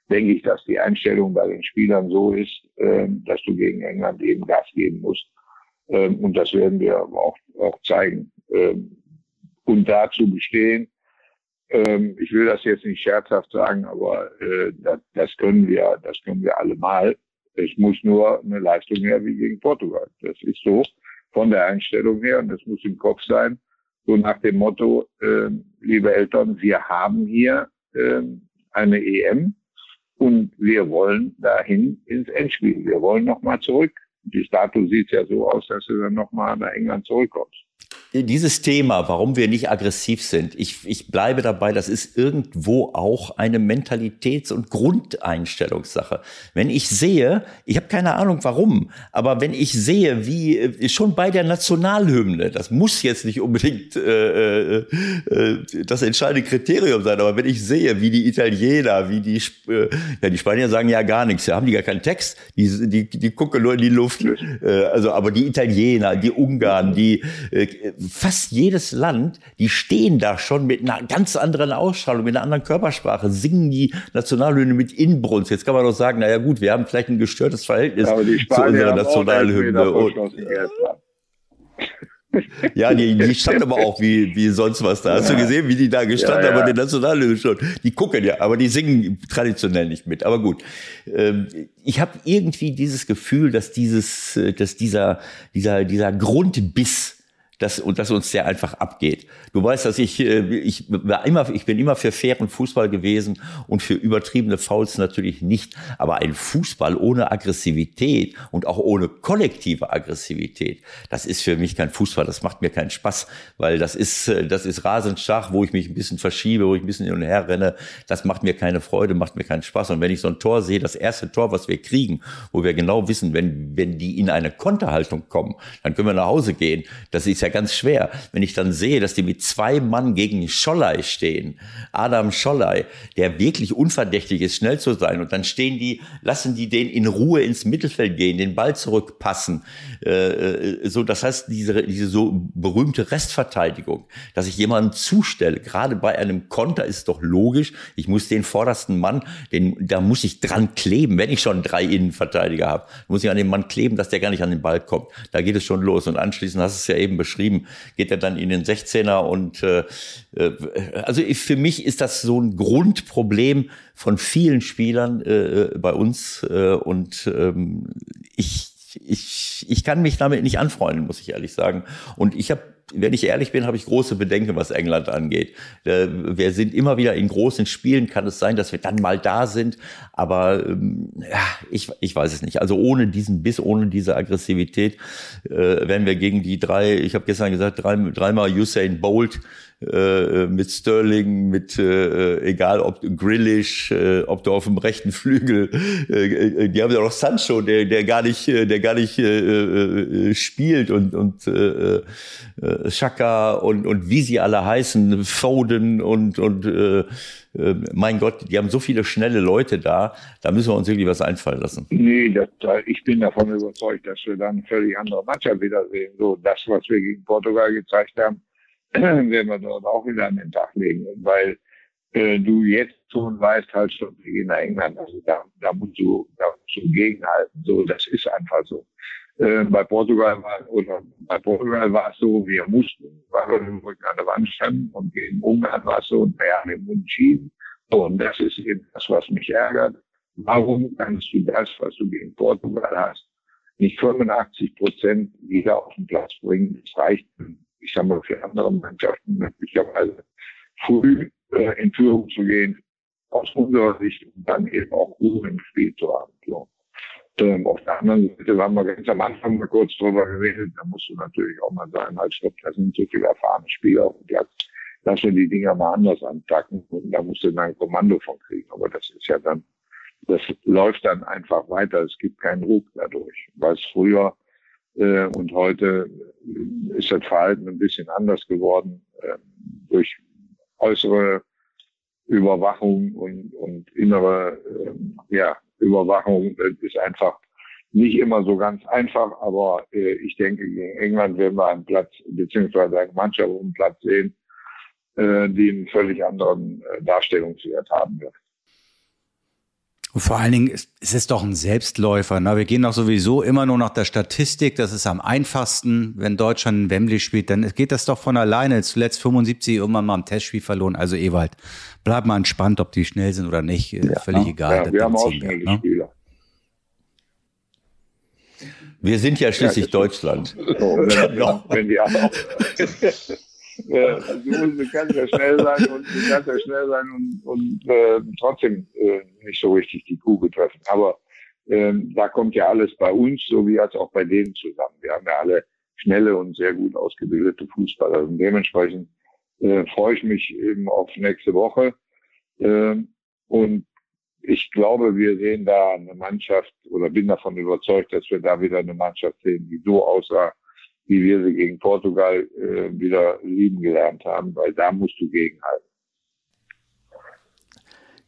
denke ich, dass die Einstellung bei den Spielern so ist, äh, dass du gegen England eben Gas geben musst. Ähm, und das werden wir auch, auch zeigen. Ähm, und dazu bestehen, ähm, ich will das jetzt nicht scherzhaft sagen, aber äh, das, können wir, das können wir alle mal. Es muss nur eine Leistung her wie gegen Portugal. Das ist so von der Einstellung her und das muss im Kopf sein. So nach dem Motto, liebe Eltern, wir haben hier eine EM, und wir wollen dahin ins Endspiel. Wir wollen nochmal zurück. Bis dato sieht ja so aus, dass du dann nochmal nach England zurückkommst. Dieses Thema, warum wir nicht aggressiv sind, ich, ich bleibe dabei, das ist irgendwo auch eine Mentalitäts- und Grundeinstellungssache. Wenn ich sehe, ich habe keine Ahnung warum, aber wenn ich sehe, wie äh, schon bei der Nationalhymne, das muss jetzt nicht unbedingt äh, äh, äh, das entscheidende Kriterium sein, aber wenn ich sehe, wie die Italiener, wie die, äh, ja, die Spanier sagen ja gar nichts, ja, haben die gar keinen Text, die, die, die gucken nur in die Luft. Äh, also, aber die Italiener, die Ungarn, die äh, fast jedes Land, die stehen da schon mit einer ganz anderen Ausstrahlung, mit einer anderen Körpersprache, singen die Nationalhymne mit Inbrunst. Jetzt kann man doch sagen, naja gut, wir haben vielleicht ein gestörtes Verhältnis zu unserer Nationalhymne. Und, ja, die, die stand aber auch wie, wie sonst was da. Hast du gesehen, wie die da gestanden ja, ja. haben, die Nationalhymne schon? Die gucken ja, aber die singen traditionell nicht mit. Aber gut, ähm, ich habe irgendwie dieses Gefühl, dass dieses, äh, dass dieser, dieser, dieser Grundbiss das, und dass uns sehr einfach abgeht. Du weißt, dass ich, äh, ich war immer, ich bin immer für fairen Fußball gewesen und für übertriebene Fouls natürlich nicht. Aber ein Fußball ohne Aggressivität und auch ohne kollektive Aggressivität, das ist für mich kein Fußball. Das macht mir keinen Spaß, weil das ist, äh, das ist rasend schach, wo ich mich ein bisschen verschiebe, wo ich ein bisschen hin und her renne. Das macht mir keine Freude, macht mir keinen Spaß. Und wenn ich so ein Tor sehe, das erste Tor, was wir kriegen, wo wir genau wissen, wenn, wenn die in eine Konterhaltung kommen, dann können wir nach Hause gehen. Das ist ja ganz schwer. Wenn ich dann sehe, dass die mit zwei Mann gegen Schollei stehen, Adam Schollei, der wirklich unverdächtig ist, schnell zu sein, und dann stehen die, lassen die den in Ruhe ins Mittelfeld gehen, den Ball zurückpassen. Äh, äh, so, das heißt, diese, diese so berühmte Restverteidigung, dass ich jemanden zustelle, gerade bei einem Konter ist doch logisch, ich muss den vordersten Mann, den, da muss ich dran kleben, wenn ich schon drei Innenverteidiger habe, muss ich an dem Mann kleben, dass der gar nicht an den Ball kommt. Da geht es schon los. Und anschließend hast du es ja eben beschrieben, geht er dann in den 16er und äh, äh, also für mich ist das so ein Grundproblem von vielen Spielern äh, bei uns äh, und ähm, ich ich, ich kann mich damit nicht anfreunden, muss ich ehrlich sagen. Und ich habe wenn ich ehrlich bin, habe ich große Bedenken, was England angeht. Äh, wir sind immer wieder in großen Spielen, kann es sein, dass wir dann mal da sind, aber ähm, ja, ich, ich weiß es nicht. Also ohne diesen Biss, ohne diese Aggressivität äh, werden wir gegen die drei, ich habe gestern gesagt, drei, dreimal Usain Bolt äh, mit Sterling, mit äh, egal ob Grillish, äh, ob du auf dem rechten Flügel, äh, äh, die haben ja noch Sancho, der der gar nicht, äh, der gar nicht äh, äh, spielt und und äh, äh, Shaka und und wie sie alle heißen, Foden und und äh, mein Gott, die haben so viele schnelle Leute da, da müssen wir uns irgendwie was einfallen lassen. Nee, das, ich bin davon überzeugt, dass wir dann völlig andere Mannschaft wiedersehen. So das, was wir gegen Portugal gezeigt haben, werden wir dort auch wieder an den Tag legen, weil äh, du jetzt schon weißt halt schon, wir gehen nach England, also da, da musst du, da musst du gegenhalten. So, das ist einfach so. Äh, bei Portugal war oder bei Portugal war es so, wir mussten, weil wir den Rücken an der Wand standen und gegen Ungarn war es so, und wir haben den Mund schieben. So, und das ist eben das, was mich ärgert. Warum kannst du das, was du gegen Portugal hast, nicht 85 Prozent wieder auf den Platz bringen? Das reicht ich mal, für andere Mannschaften möglicherweise früh äh, in Führung zu gehen, aus unserer Sicht, und dann eben auch Ruhe im Spiel zu haben. So. Ähm, auf der anderen Seite haben wir ganz am Anfang mal kurz drüber geredet, da musst du natürlich auch mal sagen, halt, stopp, da sind so viele erfahrene Spieler auf dem Platz, lass wir die Dinger mal anders anpacken und da musst du dann ein Kommando von kriegen. Aber das ist ja dann, das läuft dann einfach weiter. Es gibt keinen Ruck dadurch. Was früher äh, und heute ist das Verhalten ein bisschen anders geworden äh, durch äußere Überwachung und, und innere äh, ja, Überwachung. Das ist einfach nicht immer so ganz einfach, aber äh, ich denke, gegen England werden wir einen Platz, beziehungsweise eine Mannschaft einen Platz sehen, äh, die einen völlig anderen äh, Darstellungswert haben wird. Und vor allen Dingen ist, ist es doch ein Selbstläufer. Ne? Wir gehen doch sowieso immer nur nach der Statistik. Das ist am einfachsten, wenn Deutschland in Wembley spielt, dann geht das doch von alleine. Zuletzt 75 irgendwann mal im Testspiel verloren. Also Ewald, bleib mal entspannt, ob die schnell sind oder nicht. Ja, Völlig egal. Ja, wir haben auch schnelle ne? Spieler. Wir sind ja schließlich ja, Deutschland. So, wenn, wenn die auch äh, du, kannst ja schnell sein und du kannst ja schnell sein und, und äh, trotzdem äh, nicht so richtig die Kugel treffen. Aber ähm, da kommt ja alles bei uns, so wie als auch bei denen zusammen. Wir haben ja alle schnelle und sehr gut ausgebildete Fußballer. Und dementsprechend äh, freue ich mich eben auf nächste Woche. Ähm, und ich glaube, wir sehen da eine Mannschaft oder bin davon überzeugt, dass wir da wieder eine Mannschaft sehen, die so aussah, wie wir sie gegen Portugal äh, wieder lieben gelernt haben, weil da musst du gegenhalten.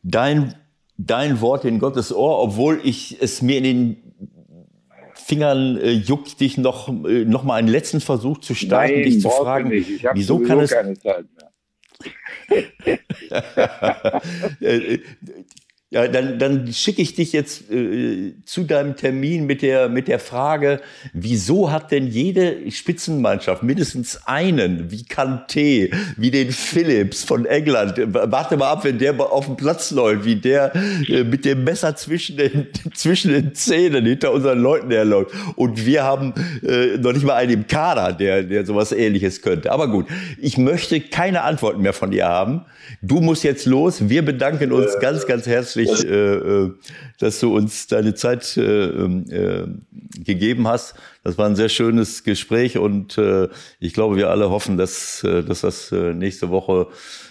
Dein, dein Wort in Gottes Ohr, obwohl ich es mir in den Fingern äh, juckt, dich noch, äh, noch mal einen letzten Versuch zu starten, Nein, dich zu fragen, wieso kann es... Keine Zeit mehr. Äh, ja, dann, dann schicke ich dich jetzt äh, zu deinem Termin mit der, mit der Frage, wieso hat denn jede Spitzenmannschaft mindestens einen, wie Kanté, wie den Phillips von England, warte mal ab, wenn der auf dem Platz läuft, wie der äh, mit dem Messer zwischen den, zwischen den Zähnen hinter unseren Leuten herläuft. Und wir haben äh, noch nicht mal einen im Kader, der, der sowas ähnliches könnte. Aber gut, ich möchte keine Antworten mehr von dir haben. Du musst jetzt los. Wir bedanken uns ganz, ganz herzlich, äh, äh, dass du uns deine Zeit äh, äh, gegeben hast. Das war ein sehr schönes Gespräch und äh, ich glaube, wir alle hoffen, dass, äh, dass das äh, nächste Woche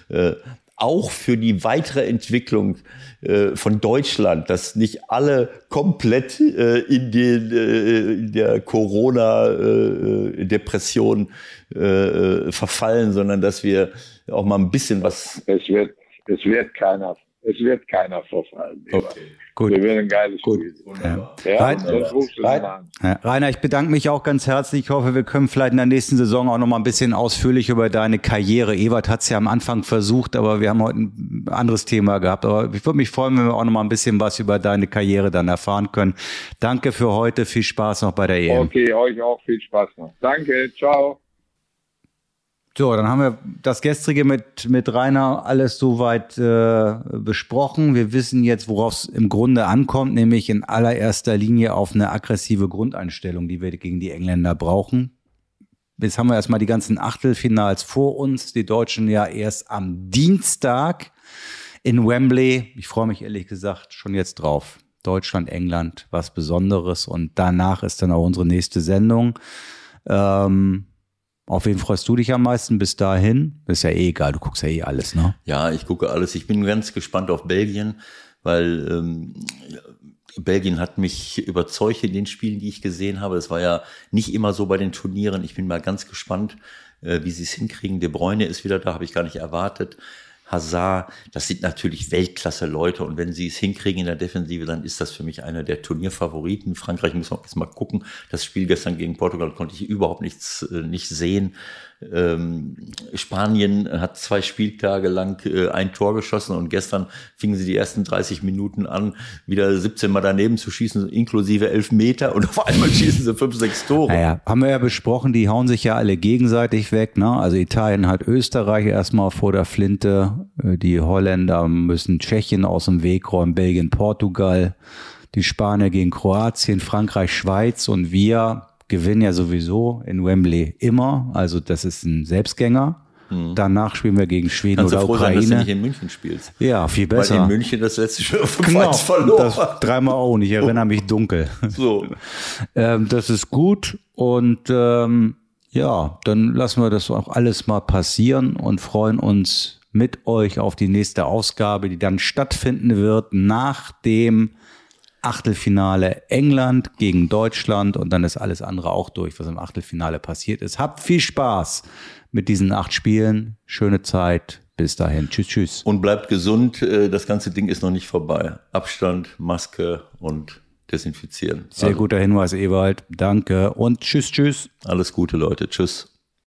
äh, auch für die weitere Entwicklung äh, von Deutschland, dass nicht alle komplett äh, in, den, äh, in der Corona-Depression äh, äh, verfallen, sondern dass wir auch mal ein bisschen was. Es wird, es wird keiner, es wird keiner verfallen. Okay. Gut. Wir werden ein geiles Gut. Spiel. Ja. Ja, mal an. Ja, Rainer, ich bedanke mich auch ganz herzlich. Ich hoffe, wir können vielleicht in der nächsten Saison auch noch mal ein bisschen ausführlich über deine Karriere. Ewald hat es ja am Anfang versucht, aber wir haben heute ein anderes Thema gehabt. Aber ich würde mich freuen, wenn wir auch noch mal ein bisschen was über deine Karriere dann erfahren können. Danke für heute. Viel Spaß noch bei der EM. Okay, euch auch viel Spaß noch. Danke, ciao. So, dann haben wir das gestrige mit, mit Rainer alles soweit äh, besprochen. Wir wissen jetzt, worauf es im Grunde ankommt, nämlich in allererster Linie auf eine aggressive Grundeinstellung, die wir gegen die Engländer brauchen. Jetzt haben wir erstmal die ganzen Achtelfinals vor uns, die Deutschen ja erst am Dienstag in Wembley. Ich freue mich ehrlich gesagt schon jetzt drauf. Deutschland, England, was Besonderes. Und danach ist dann auch unsere nächste Sendung. Ähm, auf wen freust du dich am meisten bis dahin? ist ja eh egal, du guckst ja eh alles, ne? Ja, ich gucke alles. Ich bin ganz gespannt auf Belgien, weil ähm, Belgien hat mich überzeugt in den Spielen, die ich gesehen habe. Es war ja nicht immer so bei den Turnieren. Ich bin mal ganz gespannt, äh, wie sie es hinkriegen. De Bruyne ist wieder da, habe ich gar nicht erwartet. Hazard, das sind natürlich Weltklasse-Leute und wenn sie es hinkriegen in der Defensive, dann ist das für mich einer der Turnierfavoriten. Frankreich muss man jetzt mal gucken. Das Spiel gestern gegen Portugal konnte ich überhaupt nichts äh, nicht sehen. Ähm, Spanien hat zwei Spieltage lang äh, ein Tor geschossen und gestern fingen sie die ersten 30 Minuten an, wieder 17 Mal daneben zu schießen, inklusive elf Meter und auf einmal schießen sie fünf, sechs Tore. Naja, haben wir ja besprochen, die hauen sich ja alle gegenseitig weg, ne? Also Italien hat Österreich erstmal vor der Flinte, äh, die Holländer müssen Tschechien aus dem Weg räumen, Belgien, Portugal, die Spanier gegen Kroatien, Frankreich, Schweiz und wir gewinnen ja sowieso in Wembley immer. Also das ist ein Selbstgänger. Danach spielen wir gegen Schweden Kannst oder froh sein, dass du nicht Ukraine. in München spielst. Ja, viel Weil besser. in München das letzte Spiel Genau, verloren. das dreimal auch und ich erinnere mich dunkel. so. Ähm, das ist gut und ähm, ja, dann lassen wir das auch alles mal passieren und freuen uns mit euch auf die nächste Ausgabe, die dann stattfinden wird nach dem Achtelfinale England gegen Deutschland und dann ist alles andere auch durch, was im Achtelfinale passiert ist. Habt viel Spaß mit diesen acht Spielen. Schöne Zeit. Bis dahin. Tschüss, tschüss. Und bleibt gesund. äh, Das ganze Ding ist noch nicht vorbei. Abstand, Maske und desinfizieren. Sehr Also, guter Hinweis, Ewald. Danke und tschüss, tschüss. Alles Gute, Leute. Tschüss.